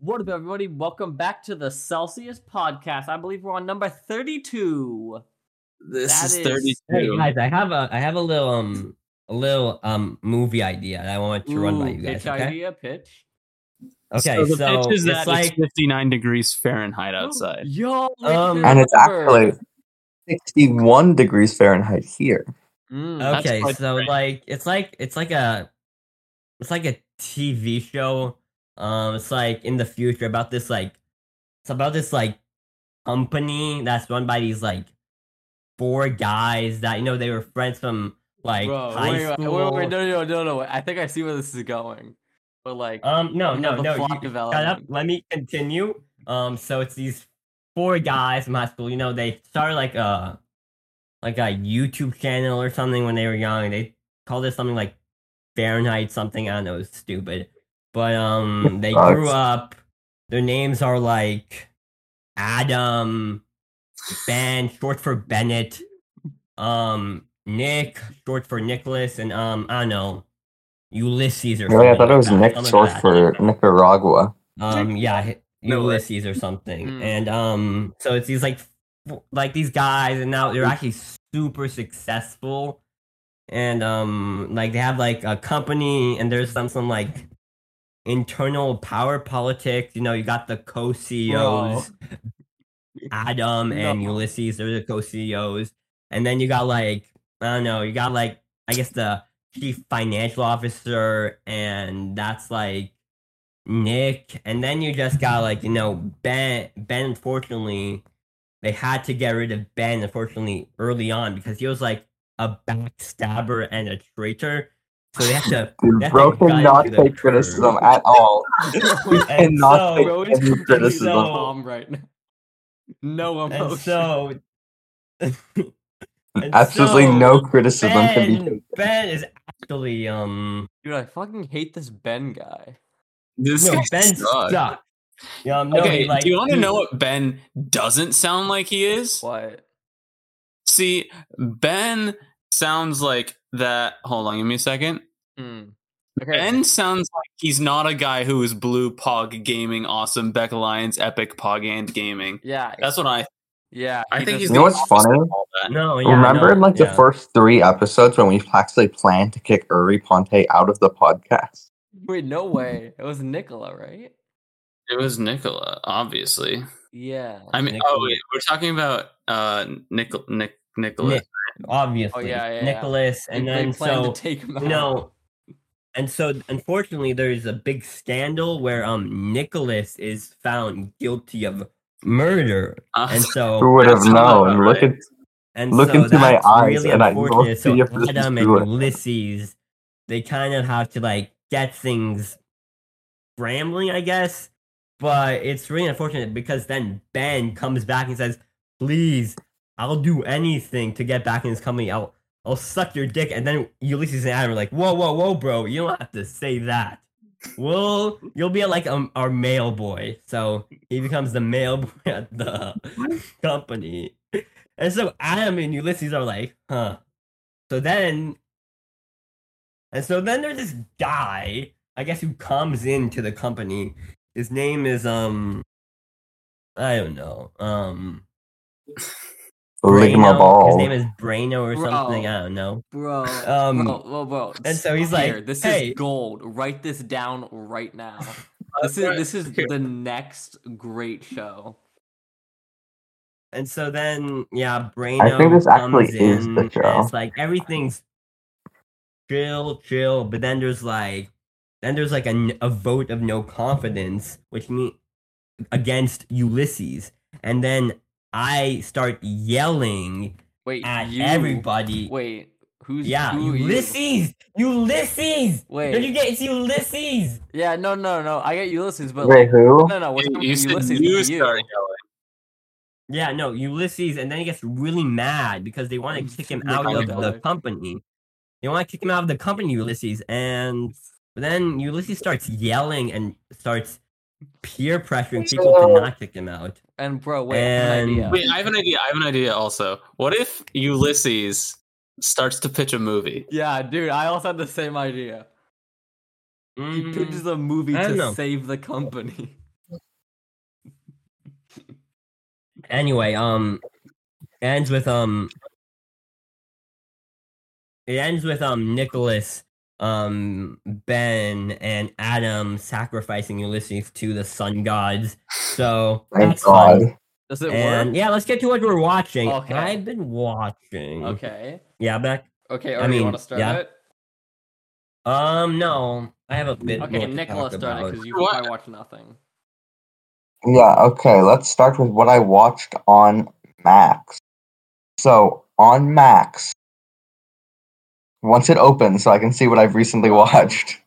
What up, everybody? Welcome back to the Celsius podcast. I believe we're on number 32. This That is is- thirty Hey guys, I have a I have a little um a little um movie idea that I want to run by Ooh, you guys. Pitch Okay. idea, pitch. Okay, so so, pitch is it's that like it's fifty nine degrees Fahrenheit outside. Yo, Um, and it's actually 61 degrees Fahrenheit here. Mm, okay, so strange. like it's like it's like a it's like a TV show. Um, it's like in the future about this like it's about this like company that's run by these like four guys that you know they were friends from like Bro, high wait, school. wait, wait, no, no, no, no. I think I see where this is going. But like, Um, no, no, no. You, shut up. Let me continue. Um, so it's these four guys from high school. You know, they started like a like a YouTube channel or something when they were young. They called it something like Fahrenheit something. I don't know. It's stupid. But um, they Sucks. grew up. Their names are like Adam, Ben, short for Bennett, um, Nick, short for Nicholas, and um, I don't know, Ulysses or something. I thought it was that, Nick short like for Nicaragua. Um, yeah, hi- Ulysses or something, Mm. and um, so it's these like, like these guys, and now they're actually super successful, and um, like they have like a company, and there's some some like internal power politics. You know, you got the co-CEOs, Adam and No. Ulysses. They're the co-CEOs, and then you got like I don't know, you got like I guess the chief financial officer, and that's like Nick, and then you just got like you know Ben. Ben, unfortunately, they had to get rid of Ben. Unfortunately, early on because he was like a backstabber and a traitor. So they have to. Dude, That's bro cannot to the take criticism curb. at all. And cannot so- take Bro, he's any completely criticism. calm right now. No emotion. and so. and Absolutely so no criticism can be Ben, taken. ben is actually um Dude, I fucking hate this Ben guy. This no guy Ben sucks. sucks. Yeah, no, okay, like, do you want to know what Ben doesn't sound like he is? What? See, Ben sounds like that. Hold on, give me a second. Hmm. Okay. Ben sounds like he's not a guy who is Blue Pog Gaming, Awesome, Beck Alliance, Epic Pog and Gaming. yeah. That's what I. yeah. I think he's You know what's funny? of. No, yeah, Remember no, in like the first three episodes when we actually planned to kick Uri Ponte out of the podcast? Wait, no way. It was Nicola, right? It was Nicola, obviously. Yeah. I mean, Nicola. oh wait, we're talking about uh Nicol Nick Nicholas. Nick, obviously. Oh, yeah, yeah, yeah. Nicholas, They- and they then planned so to take him out. you know, and so unfortunately, there's a big scandal where um Nicholas is found guilty of murder, Uh, and so Who would have That sounds known? Look at and Look so into my eyes really and I know unfortunate. So if this is Adam and true. Ulysses, they kind of have to like get things scrambling, I guess. But it's really unfortunate because then Ben comes back and says, "Please, I'll do anything to get back in this company. I'll I'll suck your dick." And then Ulysses and Adam are like, "Whoa, whoa, whoa, bro! You don't have to say that." Well, you'll be like um, our mail boy. So he becomes the mail boy at the company. And so Adam and Ulysses are like, huh. So then, and so then there's this guy, I guess, who comes into the company. His name is, um, I don't know, um, lick my Braino. His name is Braino or Bro. something. I don't know. Bro, Um, bro, bro, bro. and so he's like, Here, this "Hey." is gold. Write this down right now. This is this is the next great show. And so then, yeah, Braino I think this actually comes is in, the and show. It's like everything's chill, chill, but then there's like, then there's like a, a vote of no confidence, which mean against Ulysses, and then I start yelling Wait, at you everybody. Wait, who's yeah, who are you? Ulysses, Ulysses. Wait. Don't you get it's Ulysses? Yeah, no, no, no. I get Ulysses, but Wait, like, who? no, no. What's You, up you with said Ulysses? you You, yelling. Yeah, no, Ulysses, and then he gets really mad because they want to kick him out of the company. They want to kick him out of the company, Ulysses, and then Ulysses starts yelling and starts peer pressuring people to not kick him out. And bro, wait, I have an And- idea. Wait, I have an idea. I have an idea also. What if Ulysses starts to pitch a movie. Yeah, dude, I also had the same idea. He Mm, pitches a movie to know. save the company. anyway, um, ends with um, it ends with um Nicholas, um Ben and Adam sacrificing Ulysses to the sun gods. So Thank that's fun. God. Does it And work? yeah, let's get to what we're watching. Okay. I've been watching. Okay. Yeah, back. Okay, I or you mean, want to start yeah. it? Um, no, I have a bit. Okay, more Nicholas talk started because you What? probably watched nothing. Yeah, okay, let's start with what I watched on Max. So, on Max, once it opens, so I can see what I've recently watched,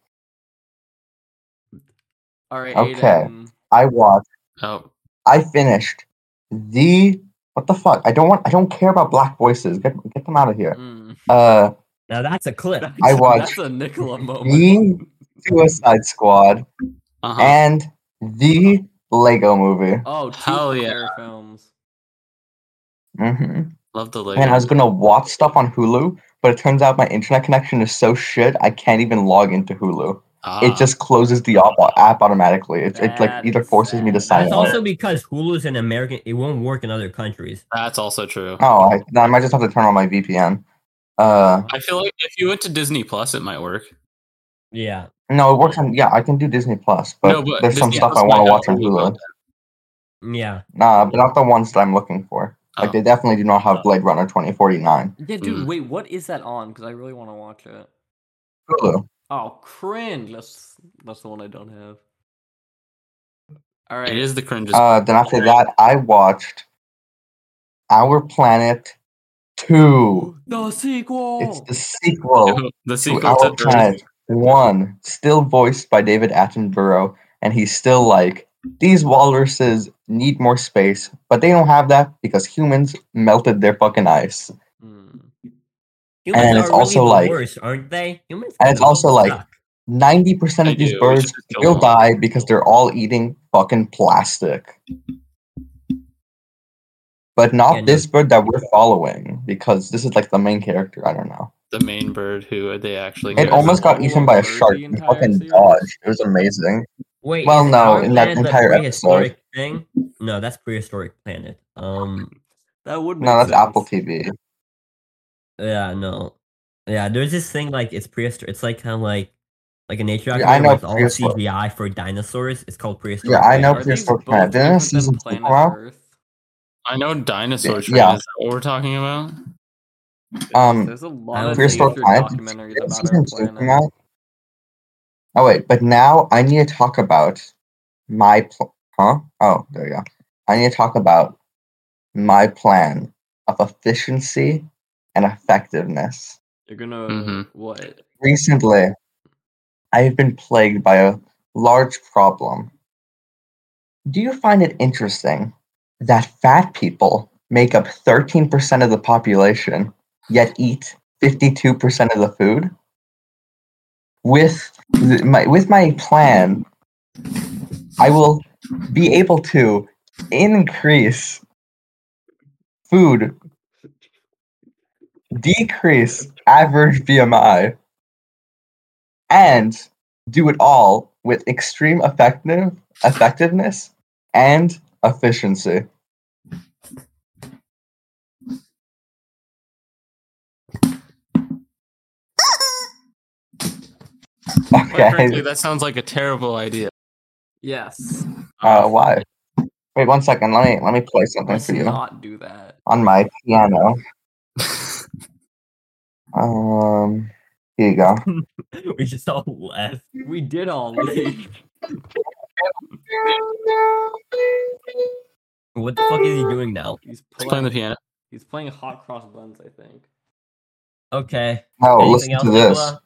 All right, Okay. Aiden. I watched, Oh, I finished the, what the fuck? I don't want, I don't care about black voices. Get, get them out of here. Mm. Uh, Now that's a clip. That's, I watched That's a Nicola the moment. Suicide Squad uh-huh. and the Lego movie. Oh, two Hell yeah. Films. films. hmm Love the Lego. And I was gonna watch stuff on Hulu, but it turns out my internet connection is so shit I can't even log into Hulu. Ah, It just closes the app, app automatically. It, it like either That's forces me to sign That's up. also because Hulu's an American. It won't work in other countries. that's also true. Oh, I, I might just have to turn on my VPN. Uh, I feel like if you went to Disney Plus, it might work. Yeah. no, it works on. Yeah, I can do Disney Plus, but, no, but there's some stuff Plus I want to watch on Hulu Hulu. Yeah. Nah, but not the ones that I'm looking for. Like Oh. they definitely do not have Blade Runner 2049. Yeah, dude, Mm. wait, what is that on? Because I really want to watch it. Hulu. Oh, cringe. That's that's the one I don't have. All right. It is the cringes. Uh, then after that, I watched Our Planet 2. the sequel. It's the sequel the sequel to sequel Our to Planet 1, still voiced by David Attenborough, and he's still like, these walruses need more space, but they don't have that because humans melted their fucking ice. Hmm. Humans And it's really also the like- worst, aren't they? Humans. And it's kinda also like- 90% They of these do, birds should just kill will them die because they're all eating fucking plastic. But not Yeah, no. this bird that we're following because this is like the main character. I don't know. the main bird who they actually. It almost got eaten by a shark and fucking series? dodged. It was amazing. Wait. well, no, our in that entire prehistoric thing? No, that's prehistoric planet. Um. That would make No, that's sense. Apple TV. Yeah. No. Yeah. There's this thing like it's prehistoric. It's like kind of like like a nature Yeah, I documentary know where it's all. CGI for dinosaurs. It's called prehistoric. Yeah, I know Planet. Are Prehistoric both Planet. Didn't a season Planet come? Earth? I know dinosaurs. Yeah. train. Yeah. Is that what we're talking about? Um, There's a lot of Prehistoric nature Planet. documentaries about season our planet. Out? Oh wait, but now I need to talk about my pl- huh? Oh, there you go. I need to talk about my plan of efficiency and effectiveness. You're gonna Mhm. what? Recently, I have been plagued by a large problem. Do you find it interesting that fat people make up 13% of the population, yet eat 52% of the food? With th- my, with my plan, I will be able to increase food, decrease average BMI, and do it all with extreme effective effectiveness and efficiency. Quite frankly, Okay. that sounds like a terrible idea. Yes. Uh, why? Wait one second. Let me let me play something Let's for you not do that. on my piano. Um, here you go. we just all left. We did all leave. What the fuck is he doing now? He's He's playing playing. the piano. He's playing hot cross buns, I think. Okay. No, Anything listen else, to this. Nicola?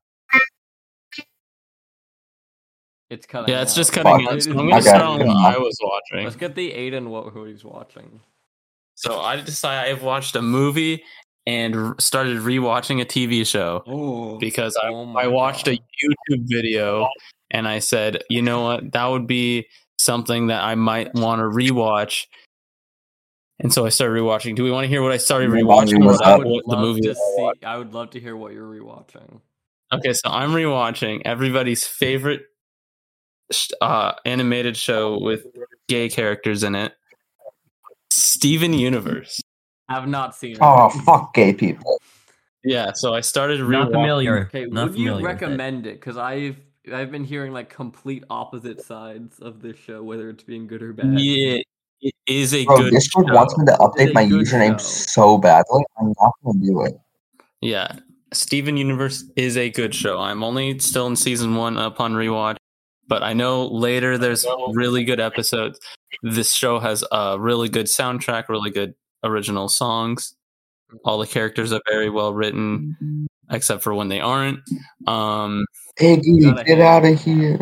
It's cutting. Yeah, it's out. just cutting Fuck. out. So I'm gonna start on what I was watching. Let's get the Aiden what who he's watching. So I decided I've watched a movie and r- started rewatching a TV show Oh, because I, Oh I watched a YouTube video and I said, you know what, that would be something that I might want to rewatch and so I started rewatching. Do we want to hear what I started rewatching? Or. I would what the love movie? to see. I would love to hear what you're rewatching. Okay, so I'm rewatching everybody's favorite sh- uh, animated show with gay characters in it, Steven Universe. I have not seen it. Oh, fuck gay people. Yeah, so I started Not familiar. Okay, Not would you familiar with it. recommend it? Because I've I've been hearing like complete opposite sides of this show, whether it's being good or bad. Yeah, it is a Bro, good Discord show. wants me to update my username show. so badly. I'm not gonna do it. Yeah, Steven Universe is a good show. I'm only still in season one upon rewatch, but I know later there's really good episodes. This show has a really good soundtrack, really good original songs. All the characters are very well written, except for when they aren't. Um, Iggy, Gotta get out of here.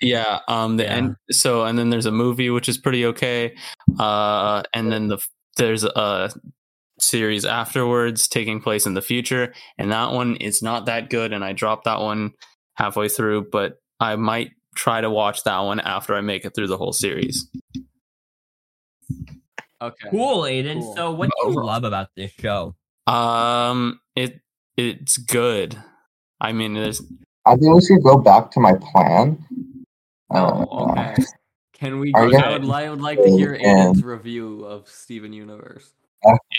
yeah, um, the Yeah. end. So, and then there's a movie which is pretty okay. Uh, and then the there's a series afterwards taking place in the future, and that one is not that good. And I dropped that one halfway through, but I might try to watch that one after I make it through the whole series. Okay. Cool, Aiden. Cool. So, what do you love about this show? Um, it it's good. I mean, there's I think we should go back to my plan. Oh, Uh, okay. Can we? Are Go, I would, I would like to hear Yeah. Aiden's review of Steven Universe.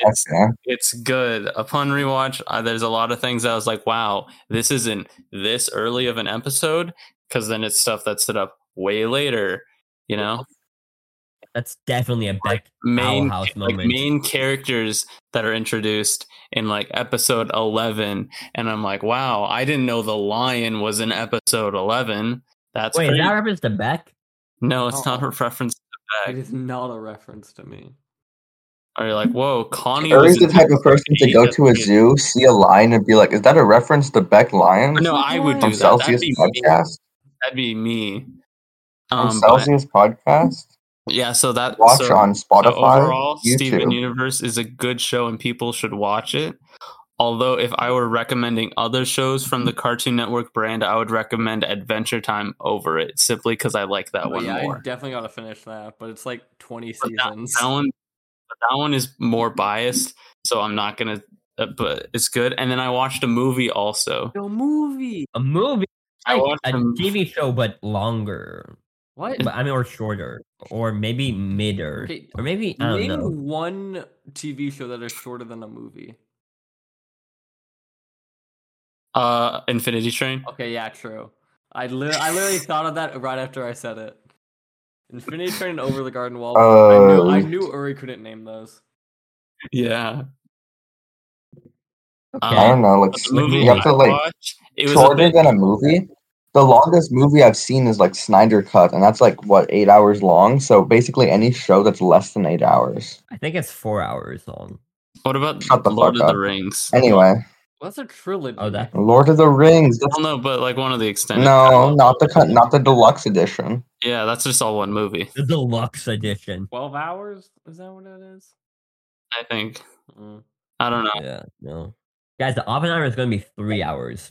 it's Okay. it's good. Upon rewatch, uh, there's a lot of things I was like, wow, this isn't this early of an episode because then it's stuff that's set up way later. You know, That's definitely a big main powerhouse like moment. main characters that are introduced in like episode 11 and i'm like wow i didn't know the lion was in episode 11 that's Wait, is that reference to Beck? no it's not Oh. a reference to Beck. is not a reference to me. are you're like whoa connie Or was is the type of person to go to a zoo, see a lion, and be like, "Is that a reference to Beck Lions no i would do from that Celsius that'd be. Podcast?" That'd be me From um but, Celsius Podcast. yeah so that Watch so, on so Spotify, overall steven universe is a good show and people should watch it Although, if I were recommending other shows from the Cartoon Network brand, I would recommend Adventure Time over it, simply because I like that But one yeah, more. I definitely gotta finish that. But it's like twenty But seasons. that one, but that one is more biased, so I'm not gonna. Uh, but it's good. And then I watched a movie also. A movie. A movie, I like watched a a m- TV show, but longer. What? But, I mean, or shorter, or maybe midder, Okay, or maybe I don't Name know. one TV show that is shorter than a movie. Uh, Infinity Train. Okay, yeah, true. I li- I literally thought of that right after I said it. Infinity Train and Over the Garden Wall. I knew I knew Uri couldn't name those. Yeah. Okay. I don't know. Like movie you have to like watched, it was a shorter bit- than a movie. The longest movie I've seen is like Snyder Cut, and that's like what eight hours long. So basically, any show that's less than eight hours. I think it's four hours long. What about Shut the Lord of up. the Rings? Anyway, What's a trilogy? Oh, that- Lord of the Rings. That's, Well, no, but like one of the extended. no, not the cut, not the deluxe edition. Yeah, that's just all one movie. The deluxe edition. Twelve hours? Is that what it is? I think. Mm. I don't know. Yeah, no. Guys, the Oppenheimer is going to be three hours.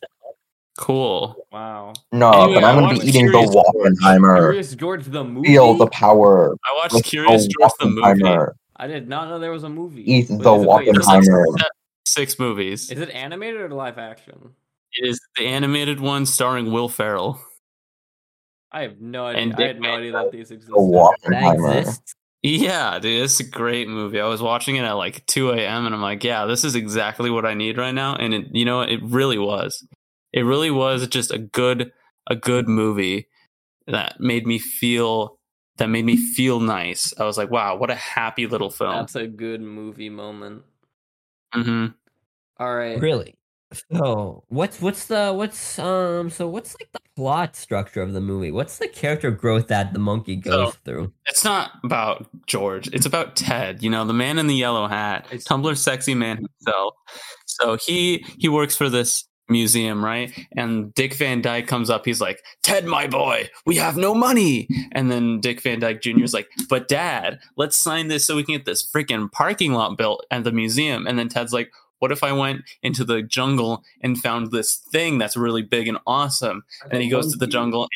Cool. Wow. No, Anyway, but I I'm gonna be eating Curious the Oppenheimer. Curious George the movie. Feel the power. I watched Curious go George the movie. I did not know there was a movie. Eat Wait, the is it- wait, is it- Oppenheimer. Six movies. Is it animated or live action? It is the animated one starring Will Ferrell. I have no idea. And I had no idea that these The existed. That exists. Yeah, dude, it's a great movie. I was watching it at like 2 a.m. and I'm like, yeah, this is exactly what I need right now. And it, you know, it really was. It really was just a good, a good movie that made me feel, that made me feel nice. I was like, wow, what a happy little film. That's a good movie moment. hmm All right. Really? So what's what's the what's um so what's like the plot structure of the movie? What's the character growth that the monkey goes So- through? It's not about George. It's about Ted. You know, the man in the yellow hat, It's- Tumblr sexy man himself. So he he works for this museum, right? And Dick Van Dyke comes up. He's like, "Ted, my boy, we have no money." And then Dick Van Dyke Jr. is like, "But Dad, let's sign this so we can get this freaking parking lot built at the museum." And then Ted's like. What if I went into the jungle and found this thing that's really big and awesome? And then he goes to the jungle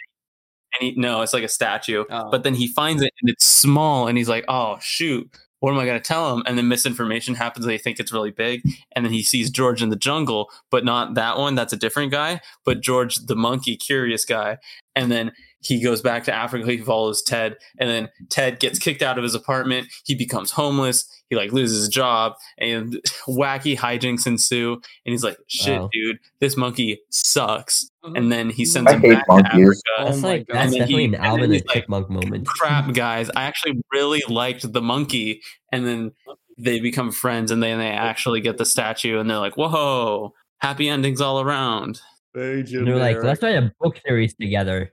and he no, it's like a statue. Oh. But then he finds it and it's small and he's like, "Oh shoot, what am I going to tell him? And then misinformation happens. They think it's really big. And then he sees George in the jungle, but not that one. That's a different guy, but George, the monkey, curious guy. And then he goes back to Africa. He follows Ted. And then Ted gets kicked out of his apartment. He becomes homeless. He like loses his job and wacky hijinks ensue. And he's like, shit, Wow. dude, this monkey sucks. And then he sends I him hate back to monkeys. Africa. That's Oh my like God. that's And then definitely he- an and then Alvin and he's like, Chipmunk moment. crap guys i actually really liked the monkey and then they become friends and then they actually get the statue and they're like whoa happy endings all around Very And they're like, let's write a book series together.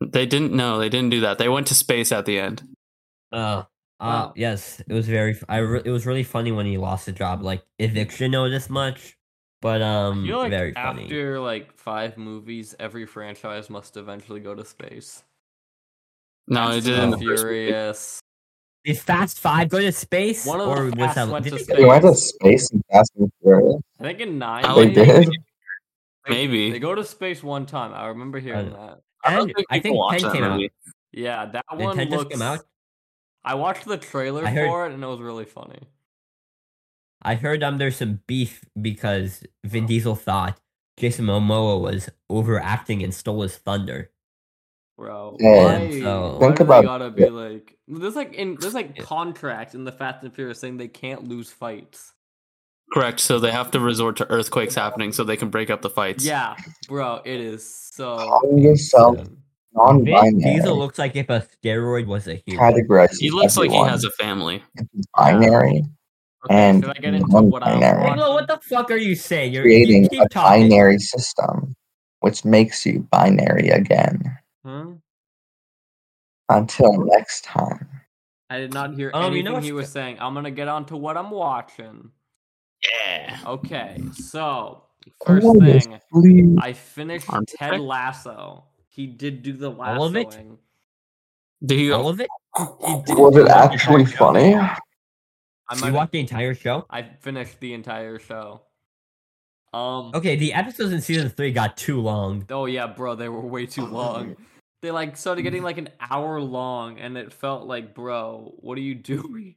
They didn't know they didn't do that they went to space at the end Uh, uh yes, it was very. I re- it was really funny when he lost the job. Like eviction know this much, but I um, feel like very funny. after like five movies, every franchise must eventually go to space. no it didn't. and the. Furious. Did Fast Five go to space? One of the or was Fast that went did to space. They went to space and Fast and Furious. I think in nine. I They like maybe, did. They, Maybe. they go to space one time. I remember hearing know. that. I think I think Ten that came out. Yeah, that Did one Ten just looks. come out? I watched the trailer heard- for it and it was really funny. I heard um there's some beef because Vin Diesel thought Jason Momoa was overacting and stole his thunder. Bro, Yeah, why, so- why Think do about they gotta be like there's like in there's like Yeah. contracts in the Fast and Furious saying they can't lose fights. Correct so they have to resort to earthquakes happening so they can break up the fights Yeah, bro, it is so. Calling yourself insane. Vin Diesel non-binary looks like if a steroid was a hero. categorizes he looks like he has a family into binary, Okay, and should I get into what I'm non-binary. what the fuck are you saying? You're, creating you keep a talking. binary system, which makes you binary again. Huh? Until next time. I did not hear Um, you anything know what's he was saying. I'm gonna get on to what I'm watching. Yeah Okay, so first Oh, thing, please. I finished On Ted track. Lasso. He did do the All of it? lassoing. did he All of it? He did Was it actually funny? I You watched the entire show? I finished the entire show. Um. Okay, the episodes in season three got too long. Oh yeah, bro, they were way too long. They like started getting like an hour long, and it felt like, bro, what are you doing?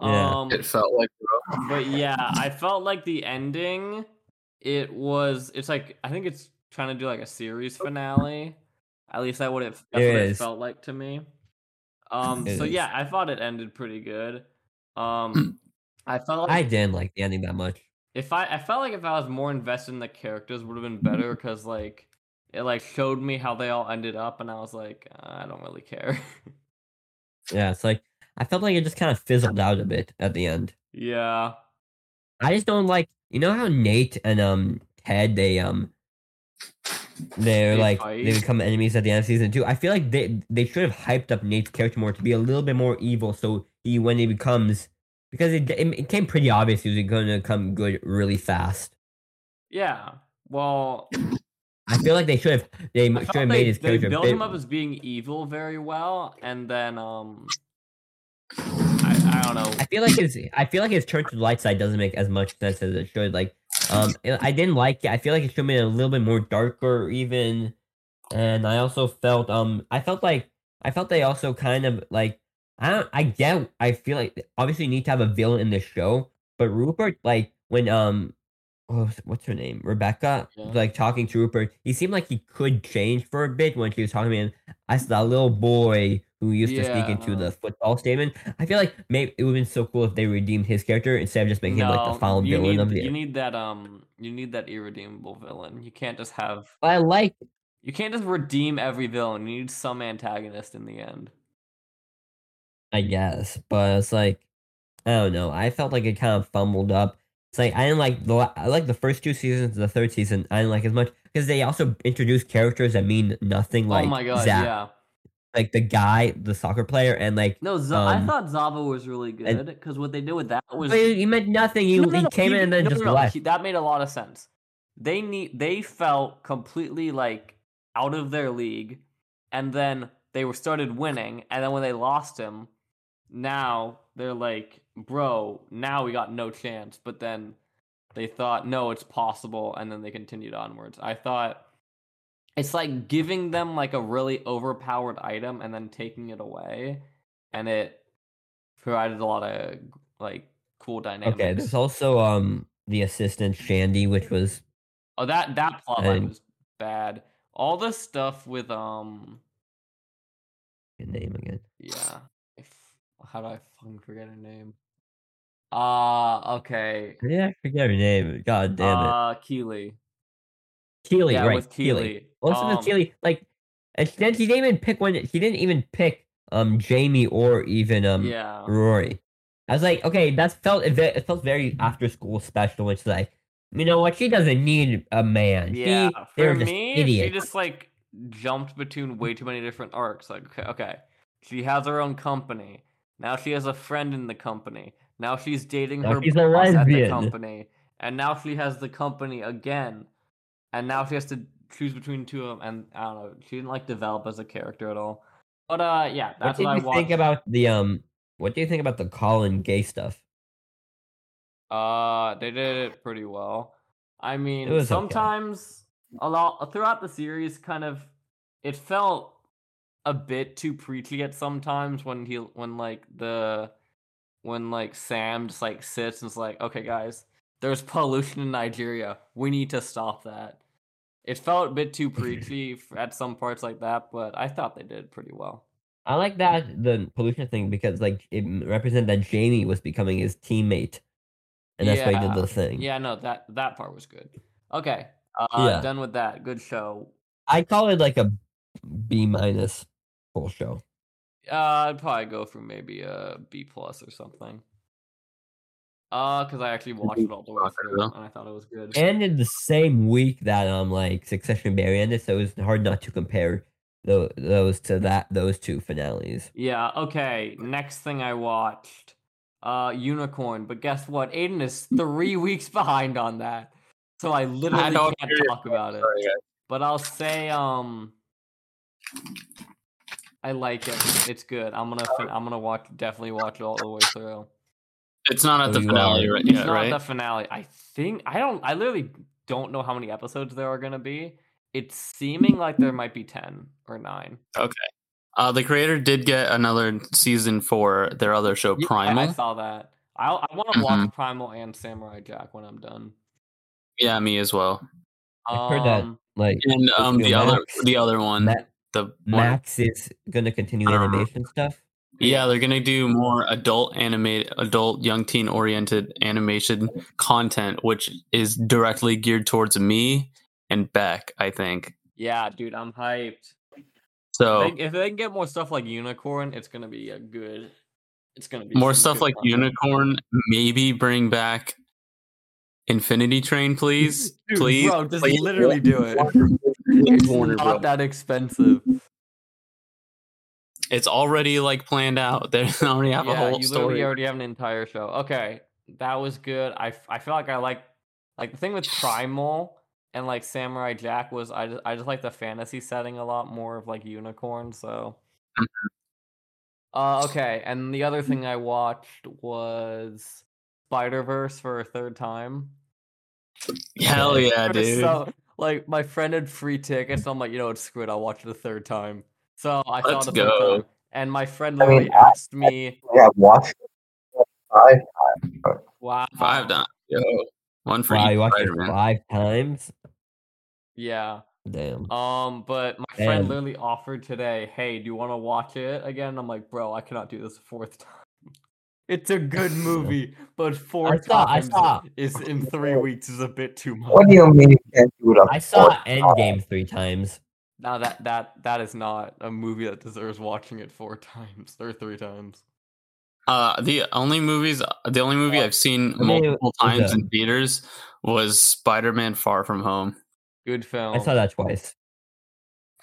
Yeah. Um, it felt like bro. but yeah, I felt like the ending. It was. It's like I think it's trying to do like a series finale. At least that what it. That's It what it is. felt like to me. Um. It so is. yeah, I thought it ended pretty good. Um. I felt like I didn't like the ending that much. if I I felt like if I was more invested in the characters would have been better because like it like showed me how they all ended up and I was like I don't really care. Yeah, it's like I felt like it just kind of fizzled out a bit at the end. yeah. I just don't like you know how Nate and um Ted they um they're They like fight? they become enemies at the end of season two. I feel like they they should have hyped up Nate's character more to be a little bit more evil. So he when he becomes because it it, it came pretty obvious he was going to come good really fast. Yeah. Well, I feel like they should have they should have they, made his they character. built him up as being evil very well and then um I, I don't know. I feel like his I feel like his turn to the light side doesn't make as much sense as it should. Like, um, I didn't like it. I feel like it should have been a little bit more darker, even. And I also felt um I felt like I felt they also kind of like I don't I get I feel like obviously you need to have a villain in the show, but Rupert like when um what's her name Rebecca Yeah. like talking to Rupert, he seemed like he could change for a bit when she was talking to him. I saw a little boy who used to speak into the football statement. I feel like maybe it would have been so cool if they redeemed his character instead of just making him like the final you villain need, of the. you need that um you need that irredeemable villain. You can't just have I like you can't just redeem every villain. You need some antagonist in the end. I guess, but it's like I don't know. I felt like it kind of fumbled up. It's like I didn't like the I like the first two seasons. The third season I didn't like as much because they also introduced characters that mean nothing. Like oh my god, Zach, yeah. Like the guy, the soccer player, and like No, Z- I Um, thought Zava was really good because what they did with that was he meant nothing. He, No, no, he came he- in and then no, just left. he- that made a lot of sense. They need they felt completely like out of their league, and then they were started winning, and then when they lost him, now they're like, bro, now we got no chance. But then they thought, no, it's possible, and then they continued onwards. I thought it's like giving them like a really overpowered item and then taking it away, and it provided a lot of like cool dynamics. Okay, there's also um the assistant Shandy, which was Oh, that that plot line was bad. All the stuff with um, good name again. yeah. If, how do I fucking forget her name? Uh okay. Yeah, I forget her name. God damn it. Uh, Keely. Keely, yeah, right? with Keely. Keely. Also, Um, with Keely, like, and then she didn't even pick one. She didn't even pick um Jamie or even um Yeah. Rory. I was like, okay, that felt it felt very after school special. It's like, you know what? She doesn't need a man. Yeah. she, For just me, idiots. she just like jumped between way too many different arcs. Like, okay, okay, she has her own company. Now she has a friend in the company. Now she's dating Now her she's boss at the company, and now she has the company again, and now she has to choose between two of them. And I don't know, she didn't like develop as a character at all. But uh, yeah, what that's did what, I you watched. think about the um? What do you think about the Colin gay stuff? Uh, they did it pretty well. I mean, was okay. sometimes a lot throughout the series, kind of, it felt a bit too preachy at sometimes when he when like the when like Sam just like sits and is like, okay, guys, there's pollution in Nigeria. We need to stop that. It felt a bit too preachy at some parts like that, but I thought they did pretty well. I like that the pollution thing because like it represented that Jamie was becoming his teammate, and that's why he did the thing. Yeah, no, that that part was good. Okay, uh, Yeah. done with that. Good show. I call it like a B minus full show. Uh, I'd probably go for maybe a B plus or something. Uh, because I actually watched it all the way through, and I thought it was good. And in the same week that um like Succession Barry ended, so it was hard not to compare tho- those to that those two finales. Yeah. Okay. Next thing I watched, uh, Unicorn. But guess what? Aiden is three weeks behind on that, so I literally don't can't talk about it. Sorry. But I'll say, um, I like it. It's good. I'm gonna, fin- I'm gonna watch, definitely watch it all the way through. It's not at the you finale are. right It's yet, not right? the finale. I think I don't. I literally don't know how many episodes there are gonna be. It's seeming like there might be ten or nine. Okay. Uh, the creator did get another season for their other show, Yeah, I- Primal. I, saw that. I I want to watch Primal and Samurai Jack when I'm done. yeah, me as well. I heard that Um, like And um, Yo, the other, the other one, Ma- the one, Max is gonna continue I don't animation stuff. Yeah, they're gonna do more adult animate, adult young teen oriented animation content, which is directly geared towards me and Beck. I think Yeah, dude, I'm hyped. so. They- if they can get more stuff like Unicorn, it's gonna be a good. It's gonna be more stuff like content. Unicorn. Maybe bring back Infinity Train, please, Dude, please, bro, just please. literally do it. It's not that expensive. It's already like planned out. They already have a yeah, whole you story. literally already have an entire show. Okay, that was good. I, I feel like I like like the thing with Primal and like Samurai Jack was I just I just like the fantasy setting a lot more of like Unicorn. So, uh, okay, and the other thing I watched was Spider Verse for a third time. Hell yeah, dude! So, like my friend had free tickets, so I'm like, you know what, screw it, I'll watch it a third time. So I saw Let's it a go. time, and my friend I mean, literally asked me, Yeah, watch it five times. "Wow, Five times, yo. One for Wow, you watched it five times. Yeah. Damn. Um, but my friend literally offered today, "Hey, do you want to watch it again?" I'm like, "Bro, I cannot do this a fourth time. It's a good movie, but four saw- I times saw- is in three weeks is a bit too much." What do you mean you can't do it? a I saw fourth time? Endgame three times. Now that that that is not a movie that deserves watching it four times or three times. Uh, the only movies, the only movie I've seen I mean, it multiple times a- in theaters was Spider-Man: Far From Home. Good film. I saw that twice.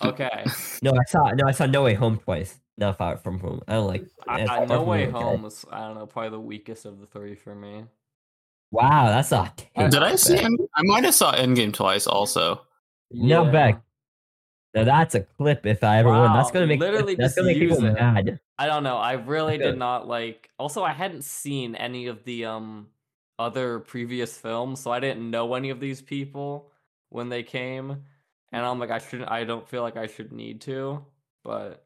Okay. No, I saw no, I saw No Way Home twice. Not Far From Home. I don't like. I, I, no From Way okay. Home was I don't know probably the weakest of the three for me. Wow, that's a. Did I see? back. End- I might have saw Endgame twice. Also, No, Yeah. Beck. Now that's a clip. If I ever won, that's gonna make literally that's just gonna make people it. mad. I don't know. I really did not like. Also, I hadn't seen any of the um other previous films, so I didn't know any of these people when they came. And I'm like, I shouldn't. I don't feel like I should need to, but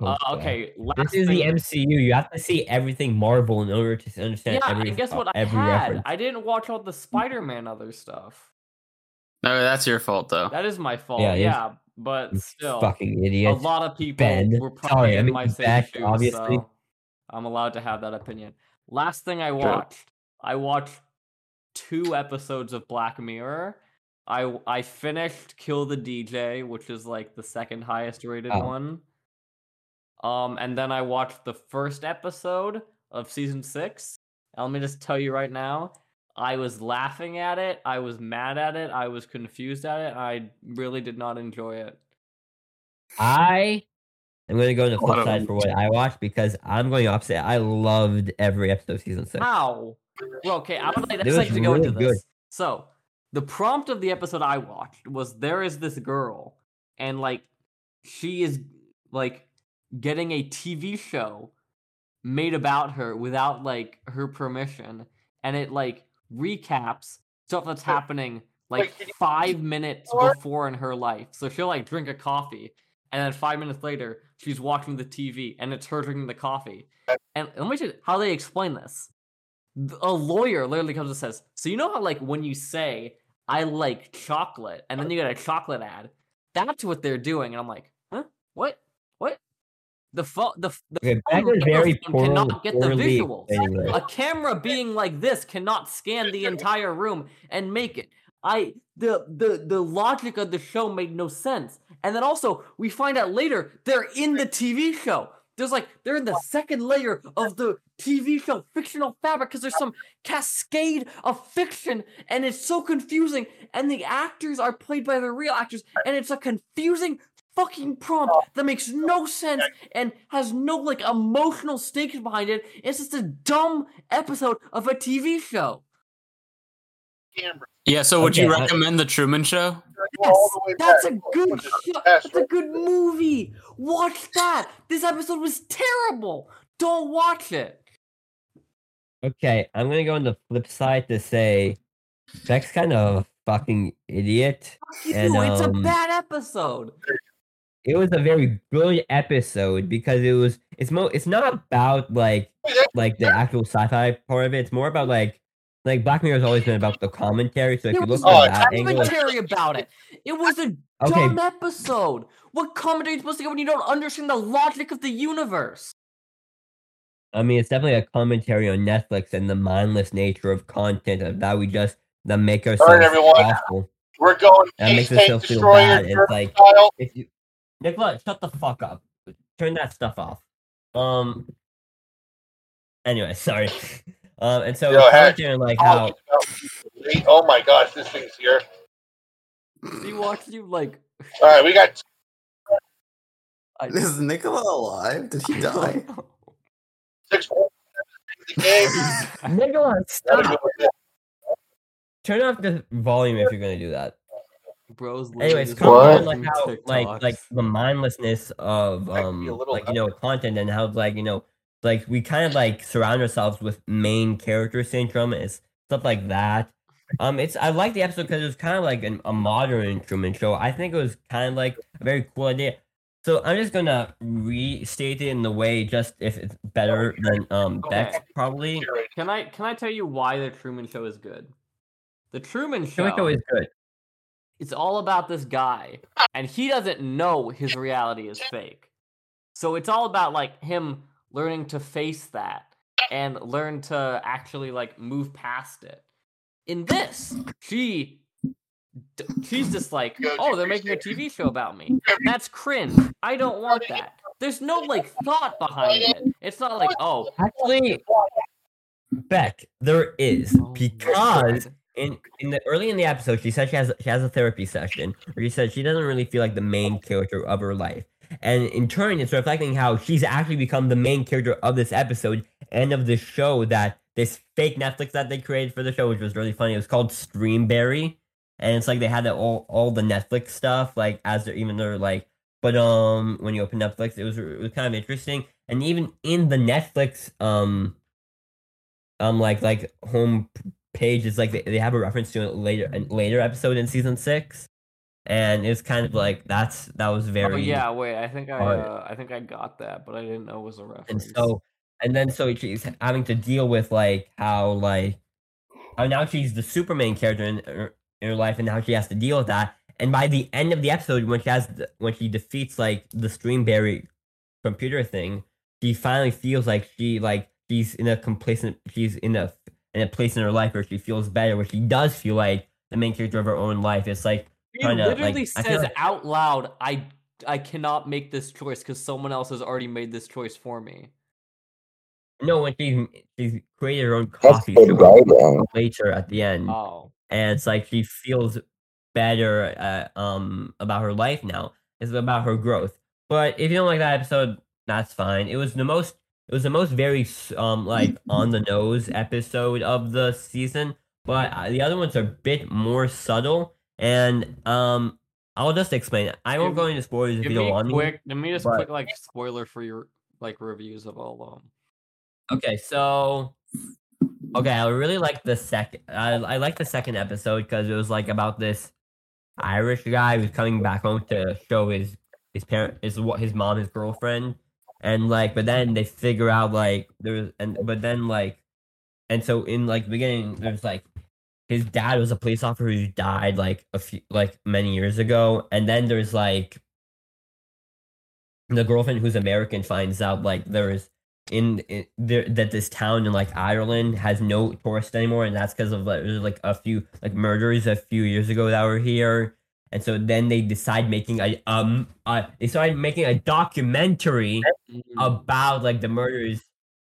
Uh, okay, This is the MCU. You have to see everything Marvel in order to understand Yeah, every and guess what? I had. reference. I didn't watch all the Spider-Man other stuff. No, that's your fault though. That is my fault. Yeah, Yeah, but still, fucking idiot. a lot of people Ben. were probably Sorry, I in my same Beck, shoes, obviously. so I'm allowed to have that opinion. Last thing I watched, I watched two episodes of Black Mirror. I I finished Kill the DJ, which is like the second highest rated Oh. one. Um, and then I watched the first episode of season six. And let me just tell you right now, I was laughing at it, I was mad at it, I was confused at it. I really did not enjoy it. I am going to go on the flip side for what I watched because I'm going opposite. I loved every episode of season six. How? Well, okay, I would like It that's like to go into really this. good. So, the prompt of the episode I watched was there is this girl, and like she is like getting a TV show made about her without like her permission, and it like recaps stuff that's happening like five minutes before in her life. So she'll like drink a coffee, and then five minutes later she's watching the TV, and it's her drinking the coffee. And let me tell you how they explain this a lawyer literally comes and says, "So you know how like when you say I like chocolate and then you get a chocolate ad, that's what they're doing." And I'm like, "Huh? What? What?" The phone, the the Okay, phone very poorly, cannot get the visuals. A camera being like this cannot scan the entire room and make it. I the the the logic of the show made no sense. And then also we find out later they're in the TV show. There's like they're in the second layer of the TV show fictional fabric because there's some cascade of fiction and it's so confusing and the actors are played by the real actors and it's a confusing fucking prompt that makes no sense and has no like emotional stakes behind it. It's just a dumb episode of a TV show. Yeah, so would you Okay, I- recommend the Truman Show? Yes, that's a good show. That's a good movie. Watch that. This episode was terrible. Don't watch it. Okay, I'm gonna go on the flip side to say Beck's kind of a fucking idiot. Fuck you, And, it's a um, bad episode. It was a very brilliant episode because it was it's mo it's not about like like the actual sci-fi part of it. It's more about like like Black Mirror has always been about the commentary. So if There you look no at that angle, commentary about it. It was a okay, dumb episode. What commentary are you supposed to get when you don't understand the logic of the universe? I mean it's definitely a commentary on Netflix and the mindless nature of content of that we just that make ourselves everyone. awful. We're going That makes Cheesecake us feel bad. It's like style. if you Nicola, shut the fuck up. Turn that stuff off. Um. Anyway, sorry. Um, and so Go ahead. commentary on like how Oh my gosh, this thing's here. He watched you like. All right, we got I, Is Nicola alive? Did he die? six. Nicola, stop. go with it. Turn off the volume if you're gonna do that. Bros. Anyways, literally comment on like how like like the mindlessness of um like you know content and how like you know like we kind of like surround ourselves with main character syndrome and stuff like that. Um, it's I like the episode because it was kind of like an, a modern Truman Show. I think it was kind of like a very cool idea. So I'm just gonna restate it in the way just if it's better than um Beck's Okay. probably. Can I can I tell you why the Truman Show is good? The Truman Show. Truman Show is good. It's all about this guy and he doesn't know his reality is fake. So it's all about like him learning to face that and learn to actually like move past it. In this she she's just like oh they're making a tv show about me. That's cringe. I don't want that. There's no like thought behind it. It's not like oh Actually, Beck, there is oh because God. In in the early in the episode, she said she has she has a therapy session where she said she doesn't really feel like the main character of her life, and in turn, it's reflecting how she's actually become the main character of this episode and of this show that this fake Netflix that they created for the show, which was really funny. It was called Streamberry, and it's like they had the, all all the Netflix stuff like as they're even they're like. But um, when you open Netflix, it was it was kind of interesting, and even in the Netflix um um like like home page is like they, they have a reference to it later a later episode in season six and it's kind of like that's that was very Oh yeah, wait. I think I uh, I think I got that, but I didn't know it was a reference, and so and then so she's having to deal with like how like how now she's the Superman character in her, in her life, and now she has to deal with that. And by the end of the episode, when she has when she defeats like the Streamberry computer thing, she finally feels like she like she's in a complacent she's in a in a place in her life where she feels better, where she does feel like the main character of her own life. It's like He trying to, like, literally I says like- out loud, "I I cannot make this choice because someone else has already made this choice for me." no, when she she's created her own That's coffee good shop writing. later at the end. Oh, and it's like she feels better uh, um about her life now. It's about her growth. But if you don't like that episode, that's fine. It was the most it was the most very um like on the nose episode of the season, but uh, the other ones are a bit more subtle and um I'll just explain it. I won't Give- go into spoilers if you don't want me. quick. Give me just but- quick like spoiler for your like reviews of all of them. Okay, so okay, I really like the second. I I like the second episode because it was like about this Irish guy who's coming back home to show his his parent his what his mom his girlfriend, and like but then they figure out like there's and but then like and so in like the beginning there's like his dad was a police officer who died like a few like many years ago, and then there's like the girlfriend who's American finds out like there's in, in there that this town in like Ireland has no tourists anymore, and that's because of like, there's, like a few like murders a few years ago that were here, and so then they decide making a um uh, they started making a documentary Mm. about like the murders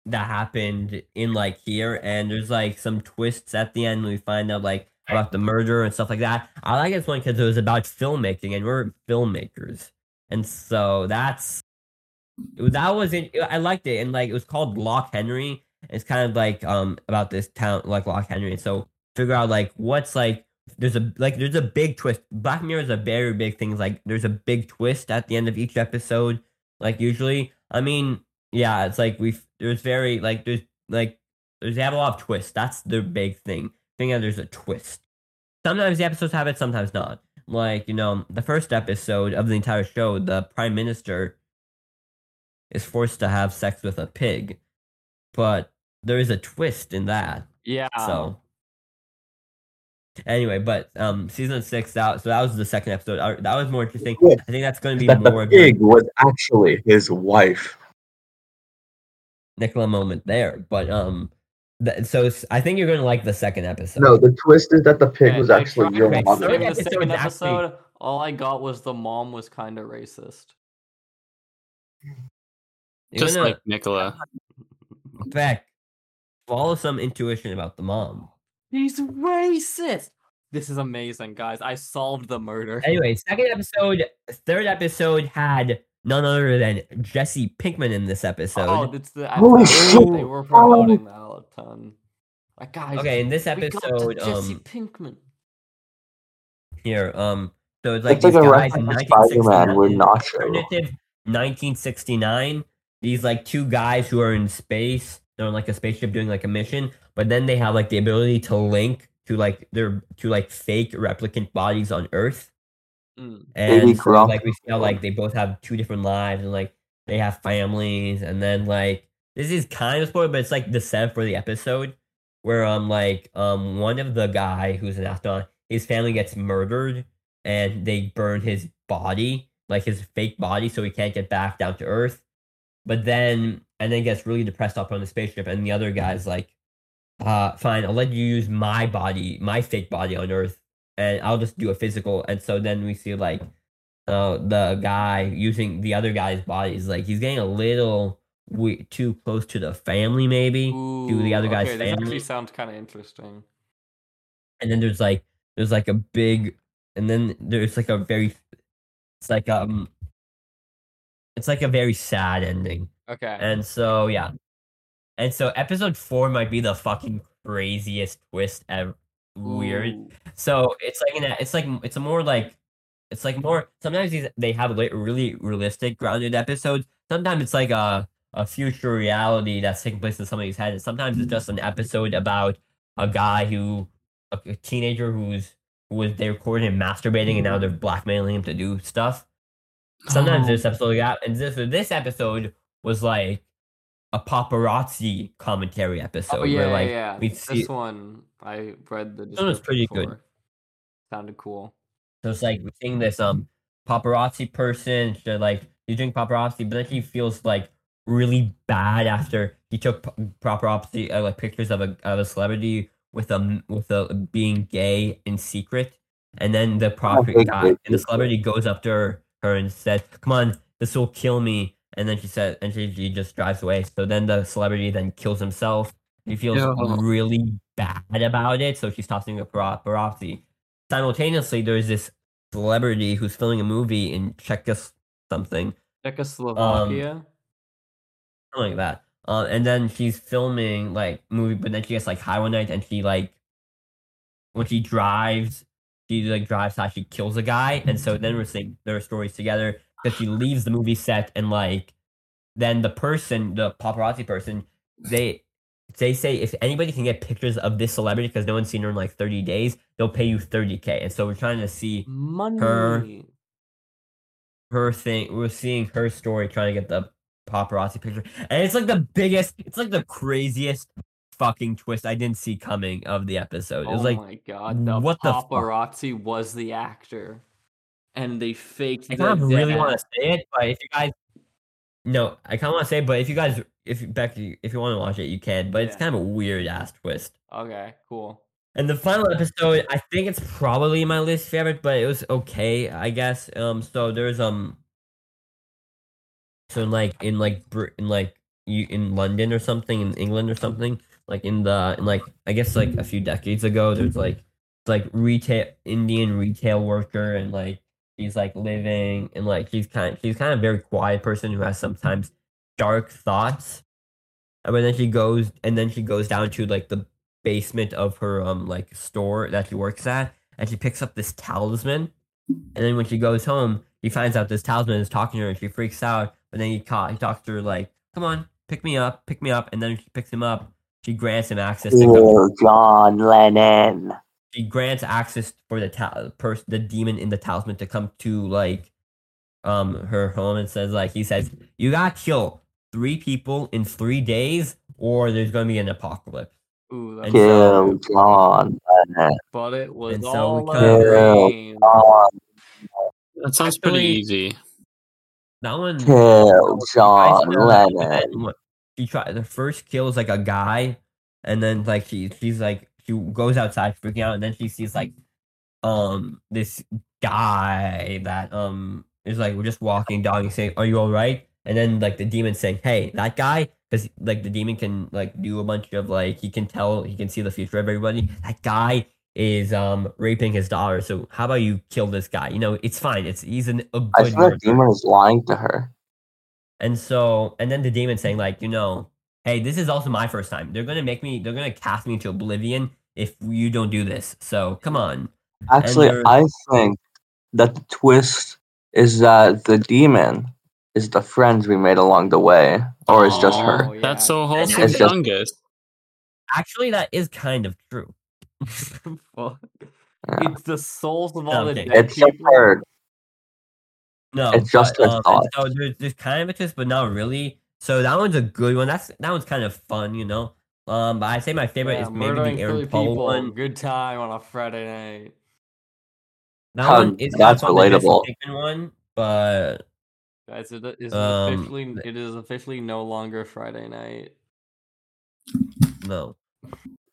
that happened in like here, and there's like some twists at the end. We find out like about the murder and stuff like that. I like this one because it was about filmmaking, and we're filmmakers, and so that's that was it. I liked it, and like it was called Loch Henry. It's kind of like um about this town like Loch Henry, and so figure out like what's like there's a like there's a big twist. Black Mirror is a very big thing. Like there's a big twist at the end of each episode. Like usually, I mean, yeah, it's like we there's very like there's like there's they have a lot of twists. That's the big thing. Thing that there's a twist. Sometimes the episodes have it, sometimes not. Like you know, the first episode of the entire show, the prime minister is forced to have sex with a pig, but there is a twist in that. Yeah. So anyway, but um, season six out. so that was the second episode. Uh, That was more interesting. Yeah. I think that's going to be That more the of a pig was actually his wife. Nicola moment there. But um, th- so I think you're going to like the second episode. No, the twist is that the pig Okay, was actually tried your Okay, to so mother. explain yeah, the so second it's actually- episode. All I got was the mom was kind of racist. you're Just gonna like Nicola. Beck, follow some intuition about the mom. He's racist. This is amazing, guys. I solved the murder. Anyway, second episode, third episode had none other than Jesse Pinkman in this episode. Oh, it's the Holy episode shit. they were promoting that a ton. Like, guys, okay, in this episode, to Jesse um, Pinkman. here, um, so it's like It's like these a guys in reference to Spider-Man with 1969 1969 these like two guys who are in space they're on like a spaceship doing like a mission but then they have like the ability to link to like their to like fake replicant bodies on earth Mm. and so, like we see how like they both have two different lives and like they have families and then like this is kind of spoiled but it's like the set for the episode where um like um one of the guy who's an astronaut his family gets murdered and they burn his body like his fake body so he can't get back down to earth but then and then gets really depressed up on the spaceship and the other guy's like uh fine i'll let you use my body my fake body on earth and i'll just do a physical and so then we see like uh the guy using the other guy's body is like he's getting a little we- too close to the family maybe to the other guy's okay, family actually sounds kind of interesting. and then there's like there's like a big and then there's like a very it's like um it's like a very sad ending Okay. and so yeah and so episode four might be the fucking craziest twist ever weird Ooh. so it's like an it's like it's a more like it's like more sometimes these they have really realistic grounded episodes sometimes it's like a a future reality that's taking place in somebody's head and sometimes it's just an mm. episode about a guy who a, a teenager who's was they recorded him masturbating and now they're mm. blackmailing him to do stuff. Sometimes Oh. this episode got and this this episode was like a paparazzi commentary episode oh yeah, where like yeah. we This one I read the. one was description pretty good. for. Sounded cool. So it's like we're seeing this um paparazzi person. She like he's doing paparazzi, but then he feels like really bad after he took pa- paparazzi uh, like pictures of a of a celebrity with a with a being gay in secret, and then the prophet big guy and the celebrity goes up to her, her and says, "Come on, this will kill me." And then she said, and she, she just drives away. So then the celebrity then kills himself. He feels Yo. really bad about it, so she's tossing a paparazzi simultaneously there's this celebrity who's filming a movie in Czechos something, Czechoslovakia. something like that. Uh, and then she's filming like movie, but then she gets like high one night, and she like when she drives, she like drives how she kills a guy, and so then we're seeing their stories together because she leaves the movie set and like then the person, the paparazzi person, they they say if anybody can get pictures of this celebrity because no one's seen her in like 30 days, they'll pay you 30k. And so we're trying to see Money. her- her thing. We're seeing her story trying to get the paparazzi picture, and it's like the biggest. It's like the craziest fucking twist I didn't see coming of the episode. It Oh was like my god, the what the paparazzi was the actor, and they faked. I kind of really want to say it, but if you guys, no, I kind of want to say, it, but if you guys, if Becky, if you want to watch it, you can. But it's kind of a weird ass twist. Okay, cool. And the final episode, I think it's probably my least favorite, but it was okay, I guess. Um, so there's um, so in like in like in like you in London or something in England or something, like in the in like I guess like a few decades ago, there's like like retail Indian retail worker and like she's like living and like she's kind of, she's kind of a very quiet person who has sometimes dark thoughts. And but then she goes and then she goes down to like the basement of her um like store that she works at and she picks up this talisman and then when she goes home he finds out this talisman is talking to her and she freaks out but then he, ca- he talks to her like come on pick me up pick me up and then she picks him up she grants him access to go John Lennon. She grants access for the ta- pers- the demon in the talisman to come to like um her home and says like he says you gotta kill three people in three days or there's gonna be an apocalypse Ooh, that's And so- John Lennon. but it was and so all kinda- a Kill dream. That sounds pretty easy. that one Kill John Lennon. She try the first kill is like a guy, and then like she she's like she goes outside freaking out, and then she sees like um this guy that um is like we're just walking dog and saying, "Are you all right?" And then like the demon saying, "Hey, that guy." Because like the demon can like do a bunch of like he can tell he can see the future of everybody. That guy is um raping his daughter. So how about you kill this guy? You know it's fine. It's he's an, a I good feel like murderer. Demon is lying to her. And so, and then the demon saying, like, you know, hey, this is also my first time. They're gonna make me, they're gonna cast me into oblivion if you don't do this. So come on. Actually, I think that the twist is that the demon is the friends we made along the way, or it's just her. Oh, yeah. That's so wholesome, It's just- Dungus. Actually, that is kind of true. Fuck. Yeah. It's the souls of all Okay. the dead It's just people. her. No, It's just but, a um, thought. So there's, there's kind of a twist, but not really. So that one's a good one. That's that one's kind of fun, you know. Um, but I say my favorite Yeah, is maybe the three Aaron Paul people. one. Good time on a Friday night. That Um, one is that's not fun, the Jesse relatable. Pinkman one, but Guys, it is Um, officially it is officially no longer Friday night. no.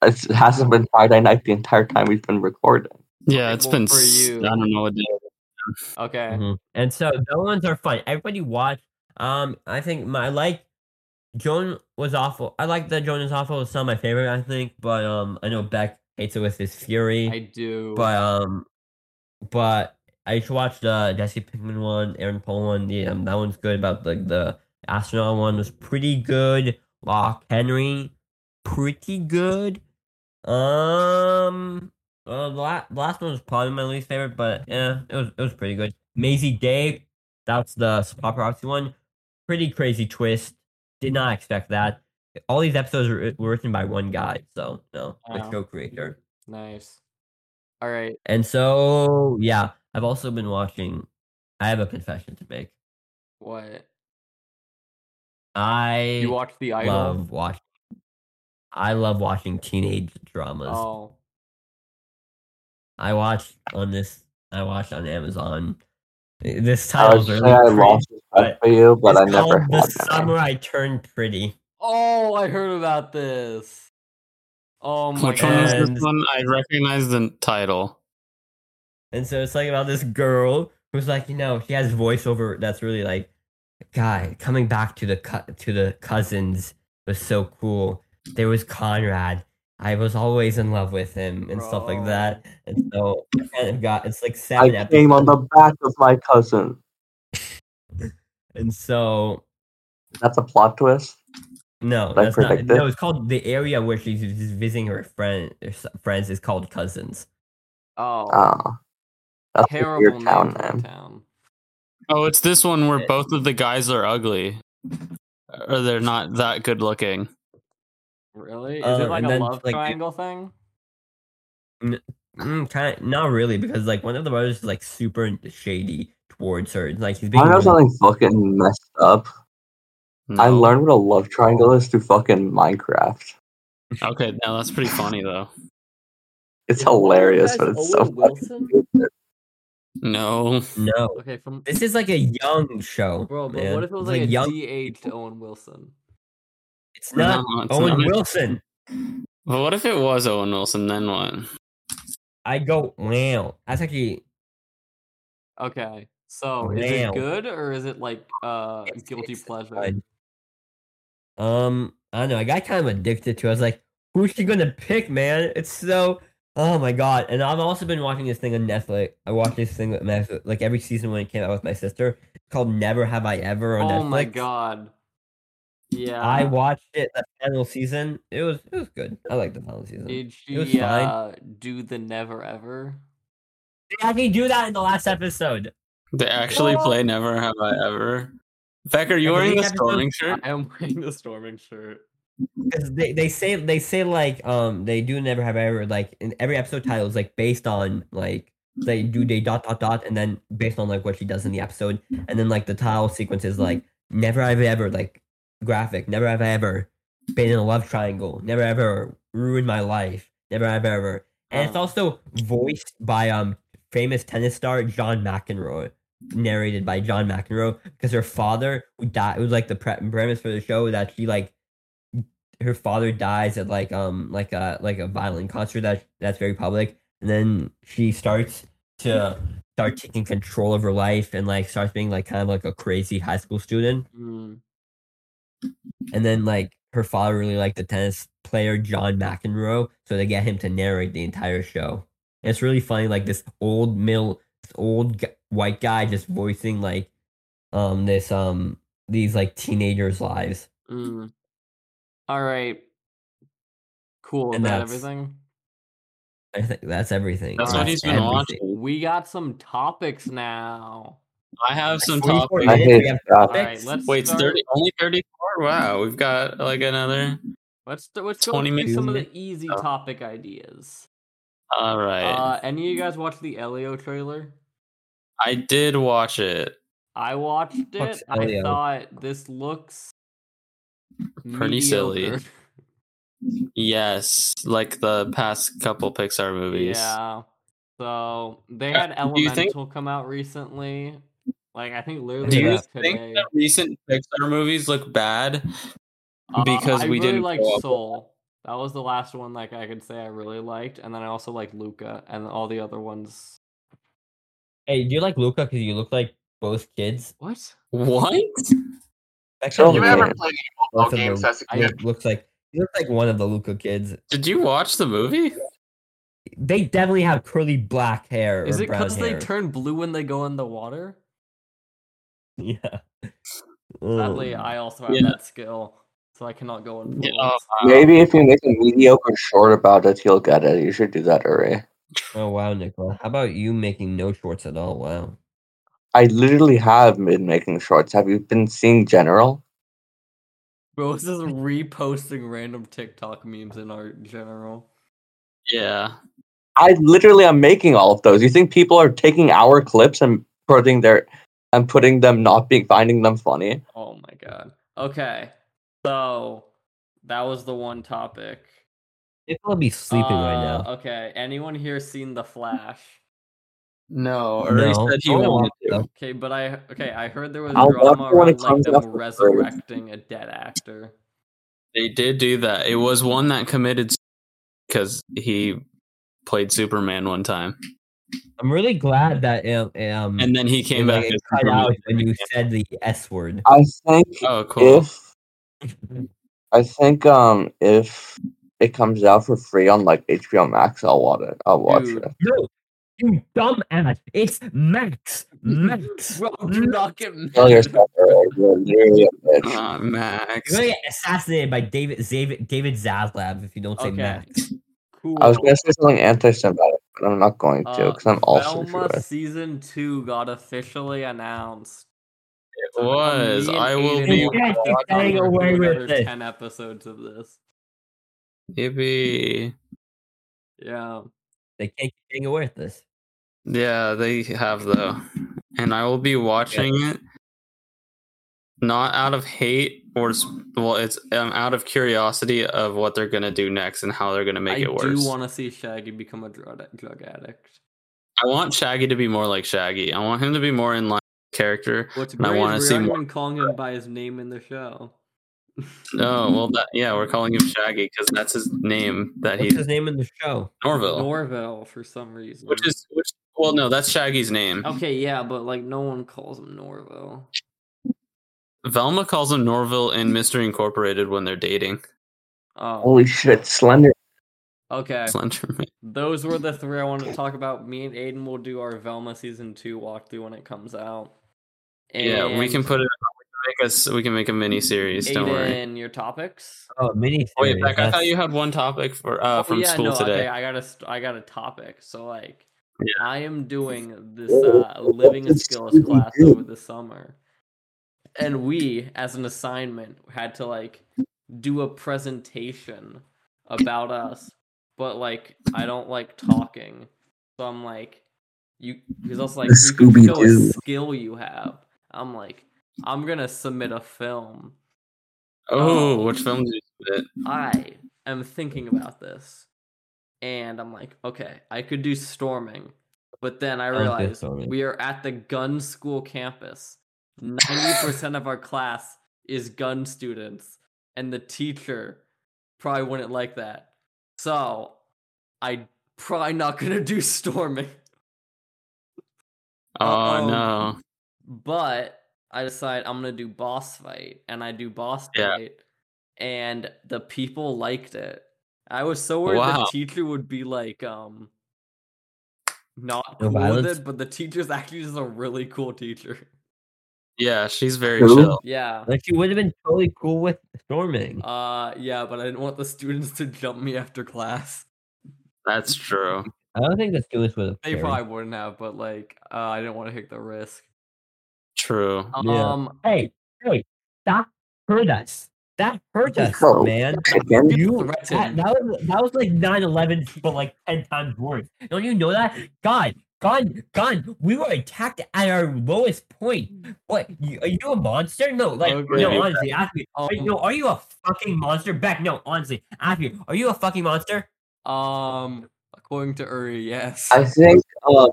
It's, it hasn't been Friday night the entire time we've been recording. Yeah, it's Well, been. for you. I don't know what day. Okay. Mhm. And so those ones are fun. Everybody watch. Um, I think my I like Joan was awful. I like that Joan is awful. It's not my favorite, I think, but um, I know Beck hates it with his fury. I do. but um, but I should watch the Jesse Pinkman one, Aaron Paul one. Yeah, um, that one's good. About like the astronaut one was pretty good. Loch Henry, pretty good. Um, uh, the, la- the last one was probably my least favorite, but yeah, it was it was pretty good. Mazey Day, that's the paparazzi one. Pretty crazy twist. Did not expect that. All these episodes were, written by one guy, so no, the Wow. show creator. nice. All right. And so, yeah, I've also been watching. I have a confession to make. What? I You watched The Idol? love watching. I love watching teenage dramas. Oh. I watched on this. I watched on Amazon. This I title's really I pretty. lost respect for you, but it's I never called had The any. Summer I Turned Pretty. Oh, I heard about this. Oh my Which one is god. This one? I recognize the title. And so it's like about this girl who's like, you know, she has voiceover that's really like, guy coming back to the cu- to the cousins was so cool. There was Conrad. I was always in love with him and stuff like that. And so I kind of got it's like seven I came on the back of my cousin. And so That's a plot twist. no, I that's not. predicted. No, it's called the area where she's just visiting her friend her friends is called cousins. Oh. Oh, that's a terrible weird town for a name. town. Oh, it's this one where Yeah. both of the guys are ugly, or they're not that good looking. Really? Is Uh, it like and a then, love like, triangle thing? Mm, kind of not really because like one of the brothers is like super shady towards her. It's like he's being I know really- something fucking messed up. I learned what a love triangle is through fucking Minecraft. Okay, no, that's pretty funny though. It's Is one of those hilarious, but it's so Owen Wilson? fucking. No, no. Okay, from This is like a young show, bro, but man. what if it was It's like, a young? de-aged Owen Wilson? It's not No, it's Owen not. Wilson. But what if it was Owen Wilson? Then what? I go wow. That's actually Okay, so is it good or is it like uh It's- guilty it's pleasure? good. Um, I don't know. I got kind of addicted to. it. I was like, "Who's she gonna pick, man?" It's so. Oh my god! And I've also been watching this thing on Netflix. I watched this thing with my like every season when it came out with my sister. It's called Never Have I Ever on Oh Netflix. my god. Yeah. I watched it the final season. It was it was good. I like the final season. Did It was she fine. uh do the never ever? They actually do that in the last episode. They actually play Never Have I Ever. Beck, are you Okay, wearing the storming shirt? I am wearing the storming shirt. because they, they say they say like um they do never have I ever like in every episode title is like based on like they do they dot dot dot and then based on like what she does in the episode and then like the title sequence is like never have I ever like graphic never have I ever been in a love triangle never ever ruined my life never have ever. And it's also voiced by um famous tennis star John McEnroe narrated by John McEnroe because her father who died it was like the pre- premise for the show that she like her father dies at like um like a like a violin concert that that's very public and then she starts to start taking control of her life and like starts being like kind of like a crazy high school student. Mm. And then like her father really liked the tennis player John McEnroe so they get him to narrate the entire show and it's really funny like this old mill this old g- white guy just voicing like um this um these like teenagers lives Mm. All right. Cool. Is And that everything? I think that's everything That's what That's he's been everything. watching. We got some topics now. I have some 44 topics. I hate have that. All topics. right, let's Wait, it's 30, only 34? Wow, we've got like another. Let's st- let's go 20 through some of the easy Oh. topic ideas. All right. Uh, any of you guys watch the Elio trailer? I did watch it. I watched Fuck's it. I Elio? thought this looks Pretty silly. Yes, like the past couple Pixar movies. Yeah. So they had do you think- Elemental come out recently. Like I think literally Do you Yeah. think today. that recent Pixar movies look bad? Uh, because I we really didn't liked grow up with Soul. That was the last one like I could say I really liked, and then I also like Luca, and all the other ones. Hey, do you like Luca? Because you look like both kids. What? What? That So You ever played any both games them. as a he kid? looks like you look like one of the Luca kids. Did you watch the movie? They definitely have curly black hair. Is or it because they turn blue when they go in the water? Yeah. Sadly, Um, I also have Yeah. that skill, so I cannot go in. Yeah, pools. oh, wow. Maybe if you make a mediocre short about it, you'll get it. You should do that, Uri. oh wow, Nicola. How about you making no shorts at all? Wow. I literally have been making shorts. Have you been seeing General? Bro, this is reposting random TikTok memes in our general. Yeah. I literally am making all of those. You think people are taking our clips and putting their and putting them not being finding them funny? Oh my god. Okay. So that was the one topic. People will be sleeping right Uh, now. Okay. Anyone here seen The Flash? No, or No. said he I wanna wanted to. Okay, but I okay, I heard there was I'll drama it when around like them out for free. resurrecting a dead actor. They did do that. It was one that committed because he played Superman one time, I'm really glad that um, um and then he came back. like, as cut out when you said the S word. I think Oh, cool. if I think um if it comes out for free on like HBO Max, I'll watch it. I'll watch Dude. it. No, you dumb ass. It's Max. Max. Bro, do not get mad. Yourself, You're literally a bitch. Ah, Max. You're gonna get assassinated by David David David Zaslav if you don't say Okay. Max. Cool. I was gonna say something anti-Semitic, but I'm not going to Uh, because I'm also Velma sure. season two got officially announced. It was. Me I will be. will Yes, you're getting away with this. ten episodes of this. Yippee. Yeah. They can't keep getting away with this. Yeah, they have though, and I will be watching it. Not out of hate or well, it's um, out of curiosity of what they're gonna do next and how they're gonna make I it worse. I do want to see Shaggy become a drug, drug addict. I want Shaggy to be more like Shaggy. I want him to be more in line with character. What's And I great wanna we see aren't more- even calling him by his name in the show. Oh well, that yeah, we're calling him Shaggy because that's his name that What's he's his name in the show? Norville, Norville for some reason. which is which. Well, no, that's Shaggy's name. okay, yeah, but like no one calls him Norville. Velma calls him Norville in Mystery Incorporated when they're dating. Oh, Holy shit, Slender. okay. Slenderman. Those were the three I wanted to talk about. Me and Aiden will do our Velma season two walkthrough when it comes out. Yeah, we can put it. We can make us. We can make a mini series. Don't worry. Aiden, your topics. Oh, mini. Wait, Beck, I thought you had one topic for uh, Oh, from yeah, school no, today. Okay, I got a. I got a topic. So like, Yeah. I am doing this uh, living skills class over the summer, and we, as an assignment, had to like do a presentation about us. But like, I don't like talking, so I'm like, you. He's also like, you can show a Scooby-Doo. skill you have. I'm like, I'm gonna submit a film. Oh, Oh. which film did you submit? I am thinking about this, and I'm like, okay, I could do storming, but then I Sounds realized storming. we are at the gun school campus. Ninety percent of our class is gun students, and the teacher probably wouldn't like that. So, I probably not gonna do storming. Oh Um, no. But I decide I'm gonna do boss fight, and I do boss Yeah. fight, and the people liked it. I was so worried Wow. the teacher would be like, um, not No cool with it, but the teacher's actually just a really cool teacher. Yeah, she's very Who? chill. Yeah. Like she would have been totally cool with storming. Uh, yeah, but I didn't want the students to jump me after class. That's true. I don't think the students would have. They cared. probably wouldn't have, but like, uh, I didn't want to take the risk. True. Yeah. Um, Hey, hey, that hurt us. That hurt us, Bro. man. You that, that was that was like 9-11, but like ten times worse. Don't you know that? God, God, God, we were attacked at our lowest point. What? You, are you a monster? No, like Okay. no. Honestly, ask me. Are, Um, no, are you a fucking monster? Beck, no. Honestly, ask me. Are you a fucking monster? um, according to Uri, yes. I think um,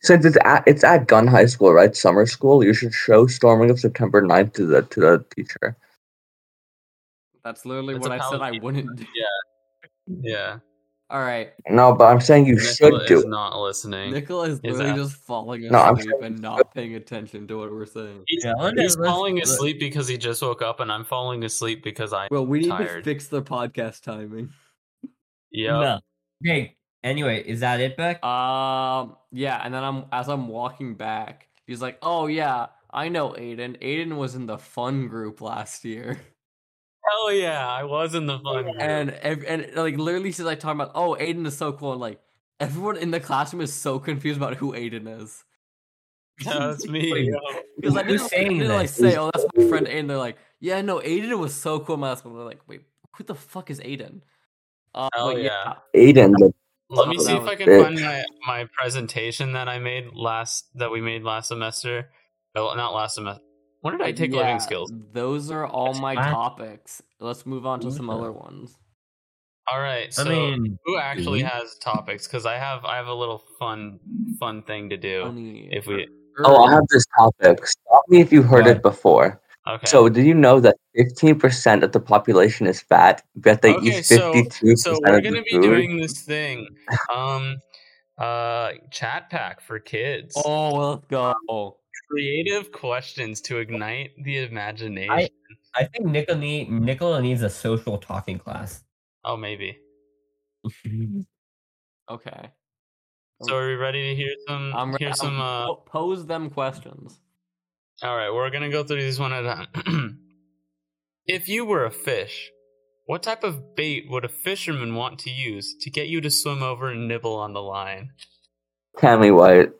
since it's at it's at gun high school, right? Summer school. You should show storming of September 9th to the to the teacher. That's literally That's what I said I wouldn't do. Yeah. Yeah. All right, No, but I'm saying you Nicola should do is it. not listening. Nicola is Is literally that- just falling No, I'm asleep and not paying attention to what we're saying. He's, Yeah, he's falling asleep because he just woke up, and I'm falling asleep because I. Tired. Well, we need to tired. fix the podcast timing. Yeah. No. Hey. Anyway, is that it, Beck? Um, yeah, and then I'm as I'm walking back, he's like, "Oh yeah, I know Aiden. Aiden was in the fun group last year." Hell yeah, I was in the fun. group. and and like literally she's like talking about oh Aiden is so cool and like everyone in the classroom is so confused about who Aiden is That's me. Because I Who's didn't, saying I like say oh that's my friend Aiden they're like yeah no Aiden was so cool in my school they're like wait who the fuck is Aiden uh, Hell but yeah. Aiden, the Let me Oh, see if I can big. find my, my presentation that I made last that we made last semester. Oh, not last semester. When did I take Yeah, living skills? Those are all my What? topics. Let's move on to some other ones. All right. So I mean, who actually has topics? Because I have I have a little fun fun thing to do. Funny. If we Oh, I have this topic. Stop me if you heard What? it before. okay. So, did you know that 15% of the population is fat, but they okay, eat so 52% so we're gonna be food? doing this thing. Um, uh, chat pack for kids. Oh, let's go. Creative questions to ignite the imagination. I think Nicola, need, Nicola needs a social talking class. Oh, maybe. Okay. So are we ready to hear some? I'm ready. hear some. Uh, pose them questions. all right, we're gonna go through these one at a time. if you were a fish, what type of bait would a fisherman want to use to get you to swim over and nibble on the line? Tammy White.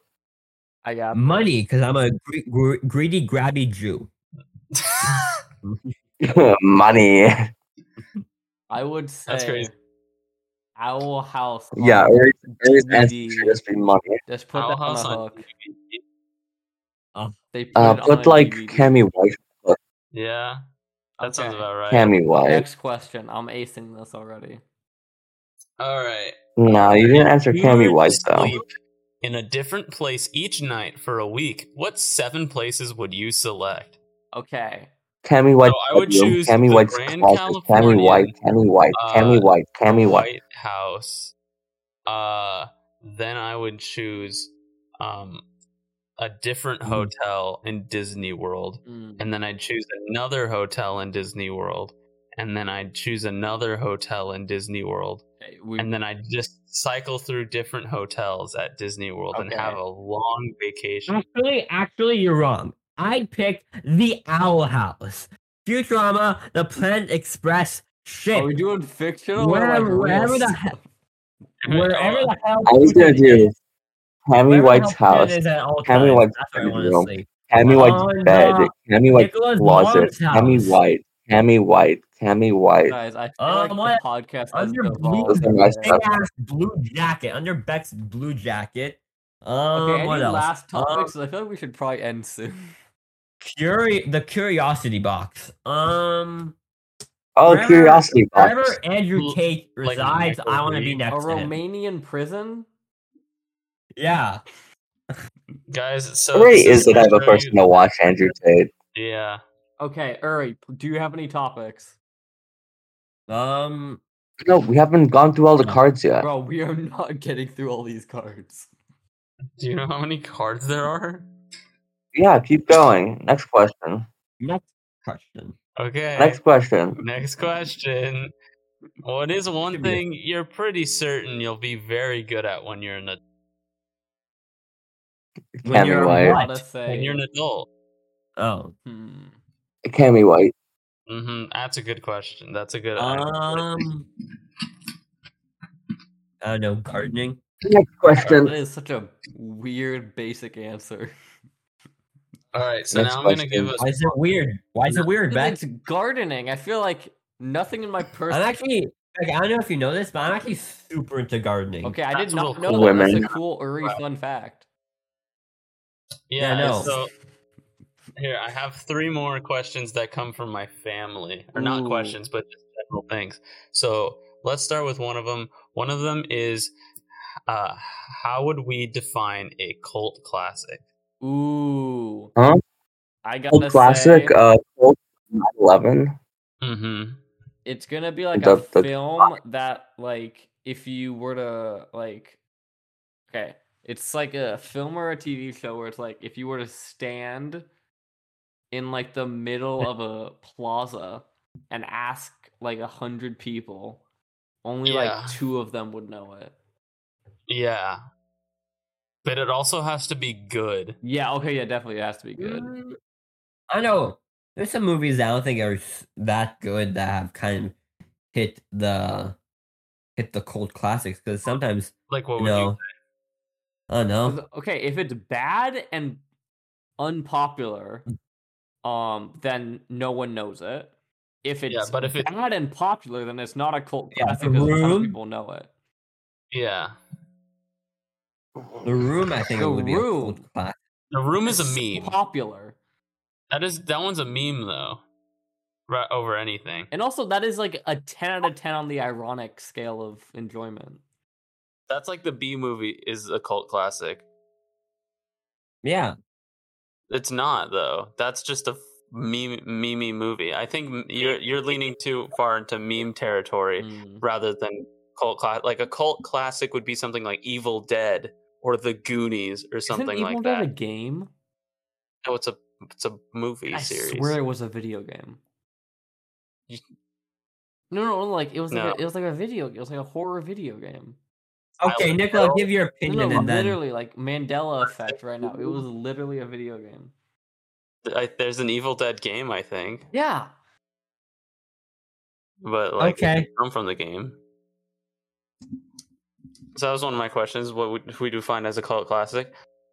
I got Money, because I'm a gre- gre- greedy, grabby Jew. Money. I would say That's crazy. Owl House. Yeah, on Uri's, Uri's answer DVD. just be money. Just put Owl that on House a on hook. Oh, They put Uh, it put on a like DVD. Cammy White. Yeah, that sounds Okay. about right. Cammy White. Next question. I'm acing this already. All right. No, you didn't answer You Cammy White though. in a different place each night for a week. What seven places would you select? Okay. Cammy White. So I would bedroom, choose Cammy the White's Grand closet. Cammy White. Cammy White. Cammy uh, White. Cammy White. White House. Uh, then I would choose um a different Mm. hotel in Disney World, Mm. and then I'd choose another hotel in Disney World, and then I'd choose another hotel in Disney World, Okay, we, and then I'd just cycle through different hotels at Disney World and have a long vacation. Actually, actually, you're wrong. I picked the Owl House. Futurama, the Planet Express shit. Are we doing fictional? or, Wherever- like, wherever the stuff? Wherever the hell I was gonna do is, Cammy wherever the White's house. is at all Cammy White's that's where I want to bedroom. sleep. Cammy Oh, White's bed. no. Cammy White's Nicola's closet. mom's Cammy house. White. Cammy White. Cammy White. Guys, I feel Um, like what? the podcast Under blue, nice big stuff. ass blue jacket. Under Beck's blue jacket. Um, Okay, what any else? last Um, topics? I feel like we should probably end soon. Curi- the curiosity box. Um, Oh, wherever- curiosity box. wherever Andrew Tate resides, Michael I want to be next A to him. Romanian prison? Yeah. Guys, so Great this is that I have a person to watch Andrew Tate. Yeah. Okay, Uri, do you have any topics? Um, No, we haven't gone through all the cards yet. Bro, we are not getting through all these cards. Do you know how many cards there are? Yeah, keep going. Next question. next question. Okay. Next question. Next question. What is one Give me a- thing you're pretty certain you'll be very good at when you're an ad- When Cammy you're White. what? Gotta when you're an adult? Oh. hmm. Cammy White. hmm That's a good question. That's a good. Um. I don't know. Gardening. Next question. is such a weird, basic answer. All right. So Next now I'm gonna question. give us. Why is it weird? Why is it weird, Beck? It's gardening. I feel like nothing in my I'm personal. actually. Like, I don't know if you know this, but I'm actually super into gardening. Okay, I That's did not real know cool. that. That's a cool Uri fun fact. Yeah. I know. So here I have three more questions that come from my family, or not Ooh. questions, but just general things. So let's start with one of them. One of them is, uh, how would we define a cult classic? Ooh. Huh? I gotta Old classic. say, Uh, Colt 9/11. Mm-hmm. it's gonna be like the- a the- film that, like, if you were to like, okay, it's like a film or a TV show where it's like if you were to stand in like the middle of a plaza and ask like a hundred people, only Yeah. like two of them would know it. Yeah. But it also has to be good. Yeah. Okay. Yeah. Definitely, it has to be good. Mm, I know. There's some movies that I don't think are that good that have kind of hit the hit the cult classics because sometimes Like what you would know. I don't know. 'Cause, Okay, if it's bad and unpopular, um, then no one knows it. If it's Yeah, but if it- bad and popular, then it's not a cult Yeah, classic The because a Room- people know it. Yeah. The room, I think, The would be a Room. cult classic. The room is a It's so meme. popular. That is that one's a meme though. Right over anything. And also, that is like a 10 out of 10 on the ironic scale of enjoyment. That's like the B movie is a cult classic. Yeah, It's not though. That's just a meme meme movie. I think you're you're leaning too far into meme territory Mm. rather than cult class. Like a cult classic would be something like Evil Dead or The Goonies or something Isn't like Evil Dead that. a game? No, it's a it's a movie I series. swear it was a video game. You- No, no, like it was like No. a, it was like a video. It was like a horror video game. Okay, Silent Nicola, Hill. give your opinion no, and then. literally like Mandela effect right now. It was literally a video game. I, there's an Evil Dead game, I think, Yeah. but like it Okay. didn't come from the game. So that was one of my questions. What would we define as a cult classic?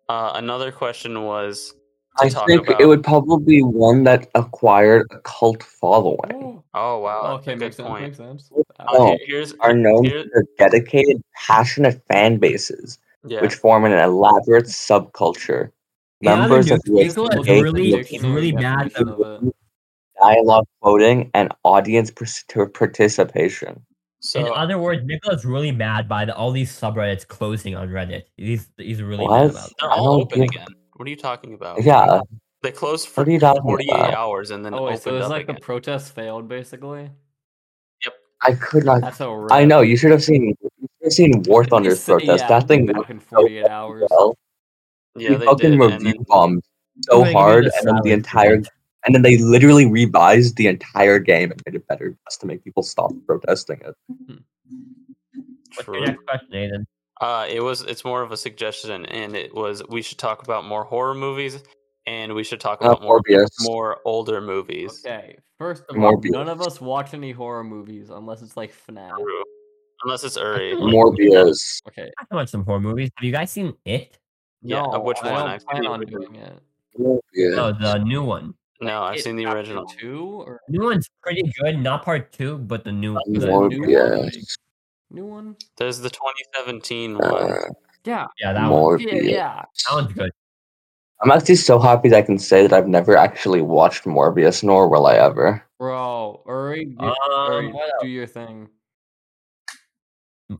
Uh, another question was to I talk think about. it would probably be one that acquired a cult following. Oh wow! okay, good makes sense. point. Makes sense. Uh, Oh, here's Are known here- for their dedicated, passionate fan bases, yeah. which form an elaborate subculture. In other Members of news, which Nicola engage really, in really mad. definition of it. dialogue quoting and audience participation. so In other words, Nicola's really mad by the, all these subreddits closing on Reddit. He's he's really What? mad about. they're all open give- again. What are you talking about? Yeah, They closed for what are you talking 48 about? hours and then Oh wait, opened so it's up like again. the protest failed basically. I could not. That's a. I know you should have seen. You should have seen War Thunder's It's- protest. yeah, that thing back went in so 48 hours. well. yeah, he they fucking did. And review then, bombed so gonna give you hard, and then the entire, treatment. and then they literally revised the entire game and made it better just to make people stop protesting it. What's your True. next question, Nathan? Uh, it was. It's more of a suggestion, and it was we should talk about more horror movies, and we should talk Uh, about more Morbius. more older movies. Okay, first of all, Morbius. none of us watch any horror movies unless it's like FNAF. Unless it's Uri. Morbius. Okay. I can watch some horror movies. Have you guys seen it? Yeah, No, uh, which I one? don't I've seen plan on doing it. Morbius. No, the new one. No, I've It seen the original. Two or New one's pretty good. Not part two, but the new. one. The, new Morbius. new one? There's the 2017 one. Uh, Yeah. yeah, that one. Yeah, Morbius. yeah. That one's good. I'm actually so happy that I can say that I've never actually watched Morbius, nor will I ever. Bro, Uri, do, Um, Uri, do your thing.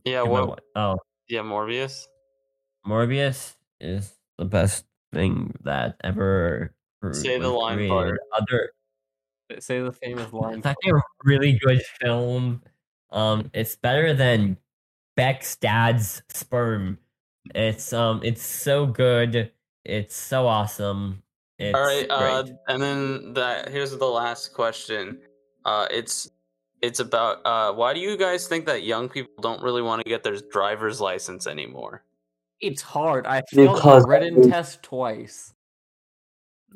Yeah, Give what? one. Oh, Yeah, Morbius. Morbius is the best thing that ever. Say the line created. part. Other, Say the famous line. it's actually a really good film. Um, it's better than Beck's dad's sperm. It's um, it's so good. It's so awesome. It's All right, uh, and then that here's the last question. Uh, it's it's about uh, why do you guys think that young people don't really want to get their driver's license anymore? It's hard. I failed Because- the written test twice.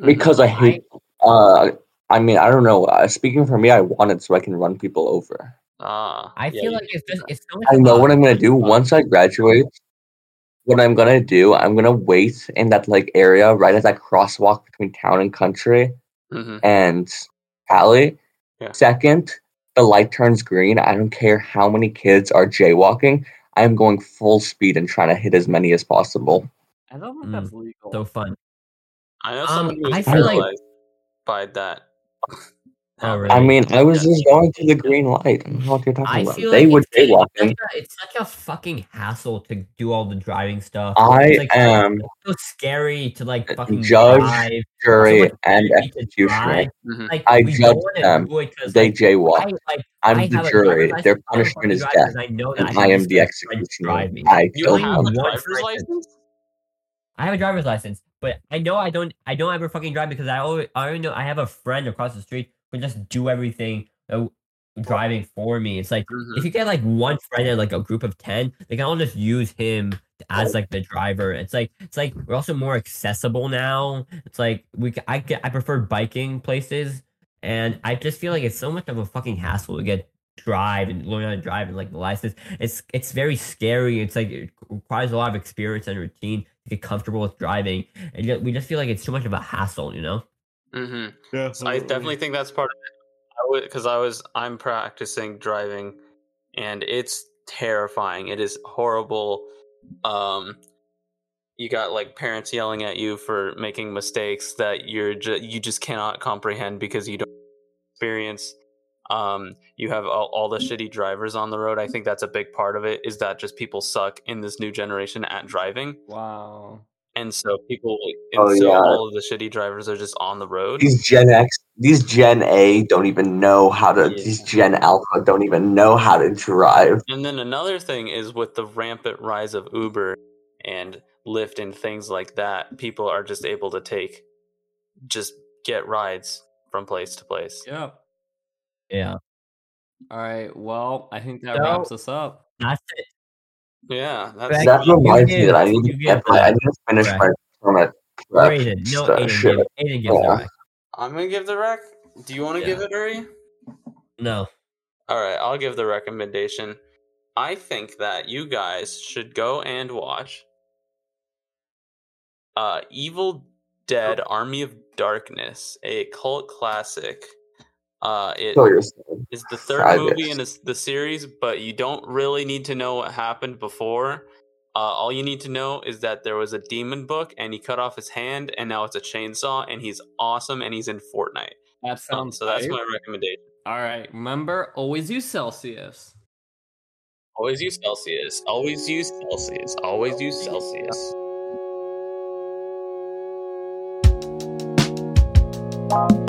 Because I hate. Uh, I mean, I don't know. Uh, speaking for me, I want it so I can run people over. Ah, I yeah, feel like it's just it's so much I know about- what I'm gonna do once I graduate. What I'm gonna do, I'm gonna wait in that like area right at that crosswalk between town and country Mhm. and alley. Yeah. Second, the light turns green. I don't care how many kids are jaywalking. I am going full speed and trying to hit as many as possible. I don't think Mm, that's legal. so fun. I know Um, I feel like- paralyzed by that. Oh, really? I mean, I was Yeah. just going to the green light. I don't know what you're talking I about. They like were it's, it's, jaywalking. such a, it's such a fucking hassle to do all the driving stuff. I it's like, am so scary to like fucking judge, drive. jury, so and scary executioner. drive. Mhm. Like, I judge them. do They like, jaywalk. I, like, I'm I the jury. Their license, I don't punishment is death, I know that and I, I am the executioner. I You kill have have them. a driver's license? I have a driver's license, but I know I don't. I don't ever fucking drive because I always. I already know I have a friend across the street who just do everything uh, driving for me. It's like Mhm. if you get like one friend in like a group of ten, they can all just use him as like the driver. It's like it's like we're also more accessible now. It's like we I I prefer biking places, and I just feel like it's so much of a fucking hassle to get drive and learn how to drive and like the license. It's it's very scary. It's like it requires a lot of experience and routine to get comfortable with driving, and yet we just feel like it's too much of a hassle. You know. Hmm yeah, I definitely think that's part of it. I because I was I'm practicing driving, and it's terrifying. It is horrible. Um, you got like parents yelling at you for making mistakes that you're ju- you just cannot comprehend because you don't experience um you have all, all the shitty drivers on the road i think that's a big part of it is that just people suck in this new generation at driving Wow. And so people and Oh, so yeah. all of the shitty drivers are just on the road These Gen X, these Gen A don't even know how to. Yeah. These Gen Alpha don't even know how to drive. And then another thing is with the rampant rise of Uber and Lyft and things like that, people are just able to take, just get rides from place to place. Yep. Yeah. All right. Well, I think that So- wraps us up. That's it. Yeah, that's that reminds me that I need to get I need to finish rec. my permit. Or Aiden. No, stuff, Aiden, shit. give, Aiden gives Yeah. I'm gonna give the rec. Do you want to Yeah. give it, Uri? No. All right, I'll give the recommendation. I think that you guys should go and watch uh Evil Dead Army of Darkness, a cult classic. Uh it Kill yourself. is the third Five movie minutes. in this, the series, but you don't really need to know what happened before. Uh, all you need to know is that there was a demon book, and he cut off his hand, and now it's a chainsaw, and he's awesome, and he's in Fortnite. That Um, so that's my recommendation. All right. Remember, always use Celsius. Always use Celsius. Always use Celsius. Always use Celsius.